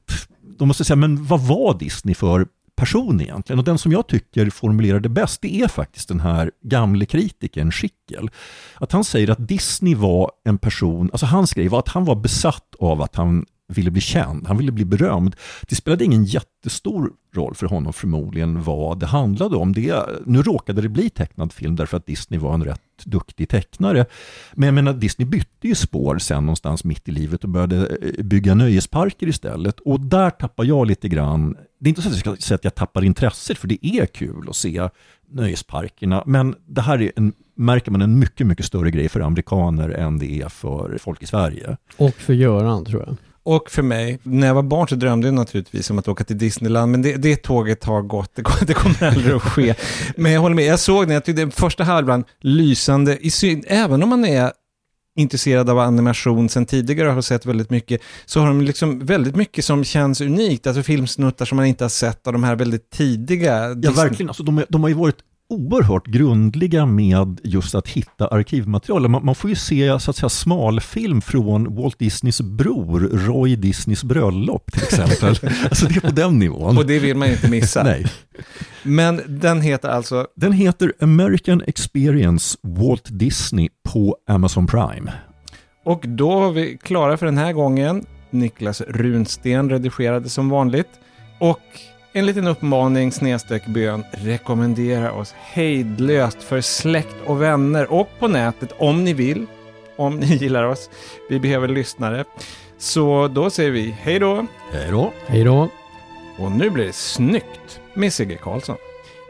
G: de måste säga, men vad var Disney för person egentligen? Och den som jag tycker formulerar det bäst, det är faktiskt den här gamle kritikern Schickel. Att han säger att Disney var en person, alltså hans grej var att han var besatt av att han ville bli känd, han ville bli berömd. Det spelade ingen jättestor roll för honom förmodligen vad det handlade om. Det, nu råkade det bli tecknad film därför att Disney var en rätt duktig tecknare. Men jag menar, Disney bytte ju spår sen någonstans mitt i livet och började eh, bygga nöjesparker istället. Och där tappar jag lite grann, det är inte så att jag ska säga att jag tappar intresset, för det är kul att se nöjesparkerna. Men det här är en, märker man en mycket, mycket större grej för amerikaner än det är för folk i Sverige.
F: Och för Göran tror jag.
A: Och för mig, när jag var barn så drömde jag naturligtvis om att åka till Disneyland, men det, det tåget har gått, det, (laughs) kommer- aldrig att ske. Men jag håller med, jag såg den, jag tyckte den första halvan lysande, i syn, även om man är intresserad av animation sen tidigare och har sett väldigt mycket, så har de liksom väldigt mycket som känns unikt, alltså filmsnuttar som man inte har sett av de här väldigt tidiga.
G: Ja,
A: Disney-
G: verkligen. Alltså, de, de har ju varit oerhört grundliga med just att hitta arkivmaterial. Man, man får ju se så att säga, smalfilm från Walt Disneys bror, Roy Disneys bröllop till exempel. (laughs) alltså det är på den nivån.
A: Och det vill man ju inte missa.
G: Nej.
A: Men den heter alltså?
G: Den heter American Experience Walt Disney på Amazon Prime.
A: Och då var vi klara för den här gången. Niklas Runsten redigerade som vanligt. Och en liten uppmaning snedstreck bön. Rekommendera oss hejdlöst för släkt och vänner och på nätet om ni vill. Om ni (laughs) gillar oss. Vi behöver lyssnare. Så då säger vi hej då.
G: Hej då.
F: Hej då.
A: Och nu blir det snyggt med Sigge Karlsson.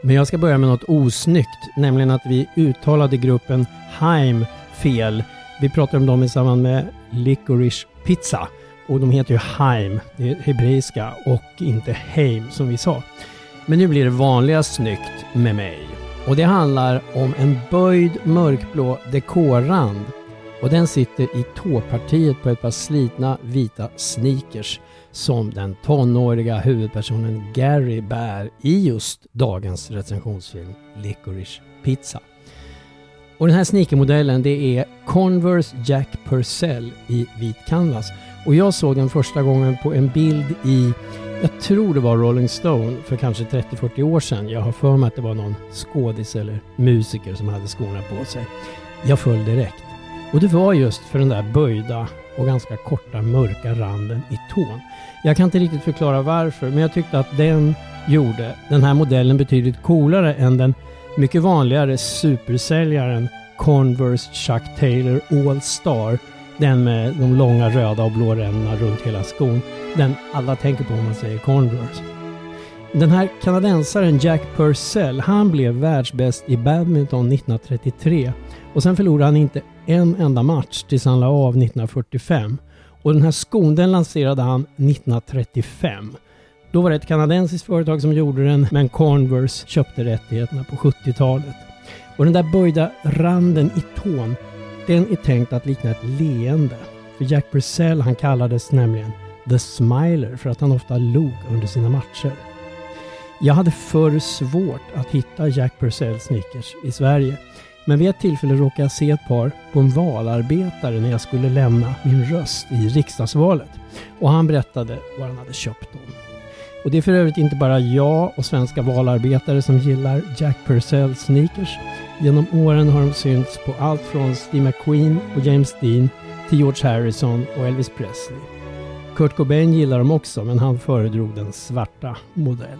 F: Men jag ska börja med något osnyggt, nämligen att vi uttalade gruppen Haim fel. Vi pratar om dem i samband med Licorice Pizza. Och de heter ju Haim, det är hebreiska, och inte Heim som vi sa. Men nu blir det vanliga snyggt med mig. Och det handlar om en böjd mörkblå dekorrand. Och den sitter i tåpartiet på ett par slitna vita sneakers som den tonåriga huvudpersonen Gary bär i just dagens recensionsfilm Licorice Pizza. Och den här sneakermodellen det är Converse Jack Purcell i vit canvas. Och jag såg den första gången på en bild i, jag tror det var Rolling Stone för kanske 30-40 år sedan. Jag har för mig att det var någon skådis eller musiker som hade skorna på sig. Jag föll direkt. Och det var just för den där böjda och ganska korta mörka randen i tån. Jag kan inte riktigt förklara varför, men jag tyckte att den gjorde den här modellen betydligt coolare än den mycket vanligare supersäljaren Converse Chuck Taylor All Star. Den med de långa röda och blå ränderna runt hela skon. Den alla tänker på om man säger Converse. Den här kanadensaren Jack Purcell, han blev världsbäst i badminton 1933 och sen förlorade han inte en enda match tills han la av 1945. Och den här skon den lanserade han 1935. Då var det ett kanadensiskt företag som gjorde den men Converse köpte rättigheterna på 70-talet. Och den där böjda randen i tån, den är tänkt att likna ett leende. För Jack Purcell han kallades nämligen The Smiler för att han ofta log under sina matcher. Jag hade förr svårt att hitta Jack Purcell Snickers i Sverige. Men vid ett tillfälle råkade jag se ett par på en valarbetare när jag skulle lämna min röst i riksdagsvalet. Och han berättade var han hade köpt dem. Och det är för övrigt inte bara jag och svenska valarbetare som gillar Jack Purcell sneakers. Genom åren har de synts på allt från Steve McQueen och James Dean till George Harrison och Elvis Presley. Kurt Cobain gillar dem också, men han föredrog den svarta modellen.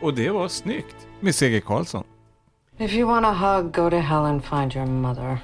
A: Och det var snyggt med Sigge Karlsson.
D: If you want a hug, go to hell and find your mother.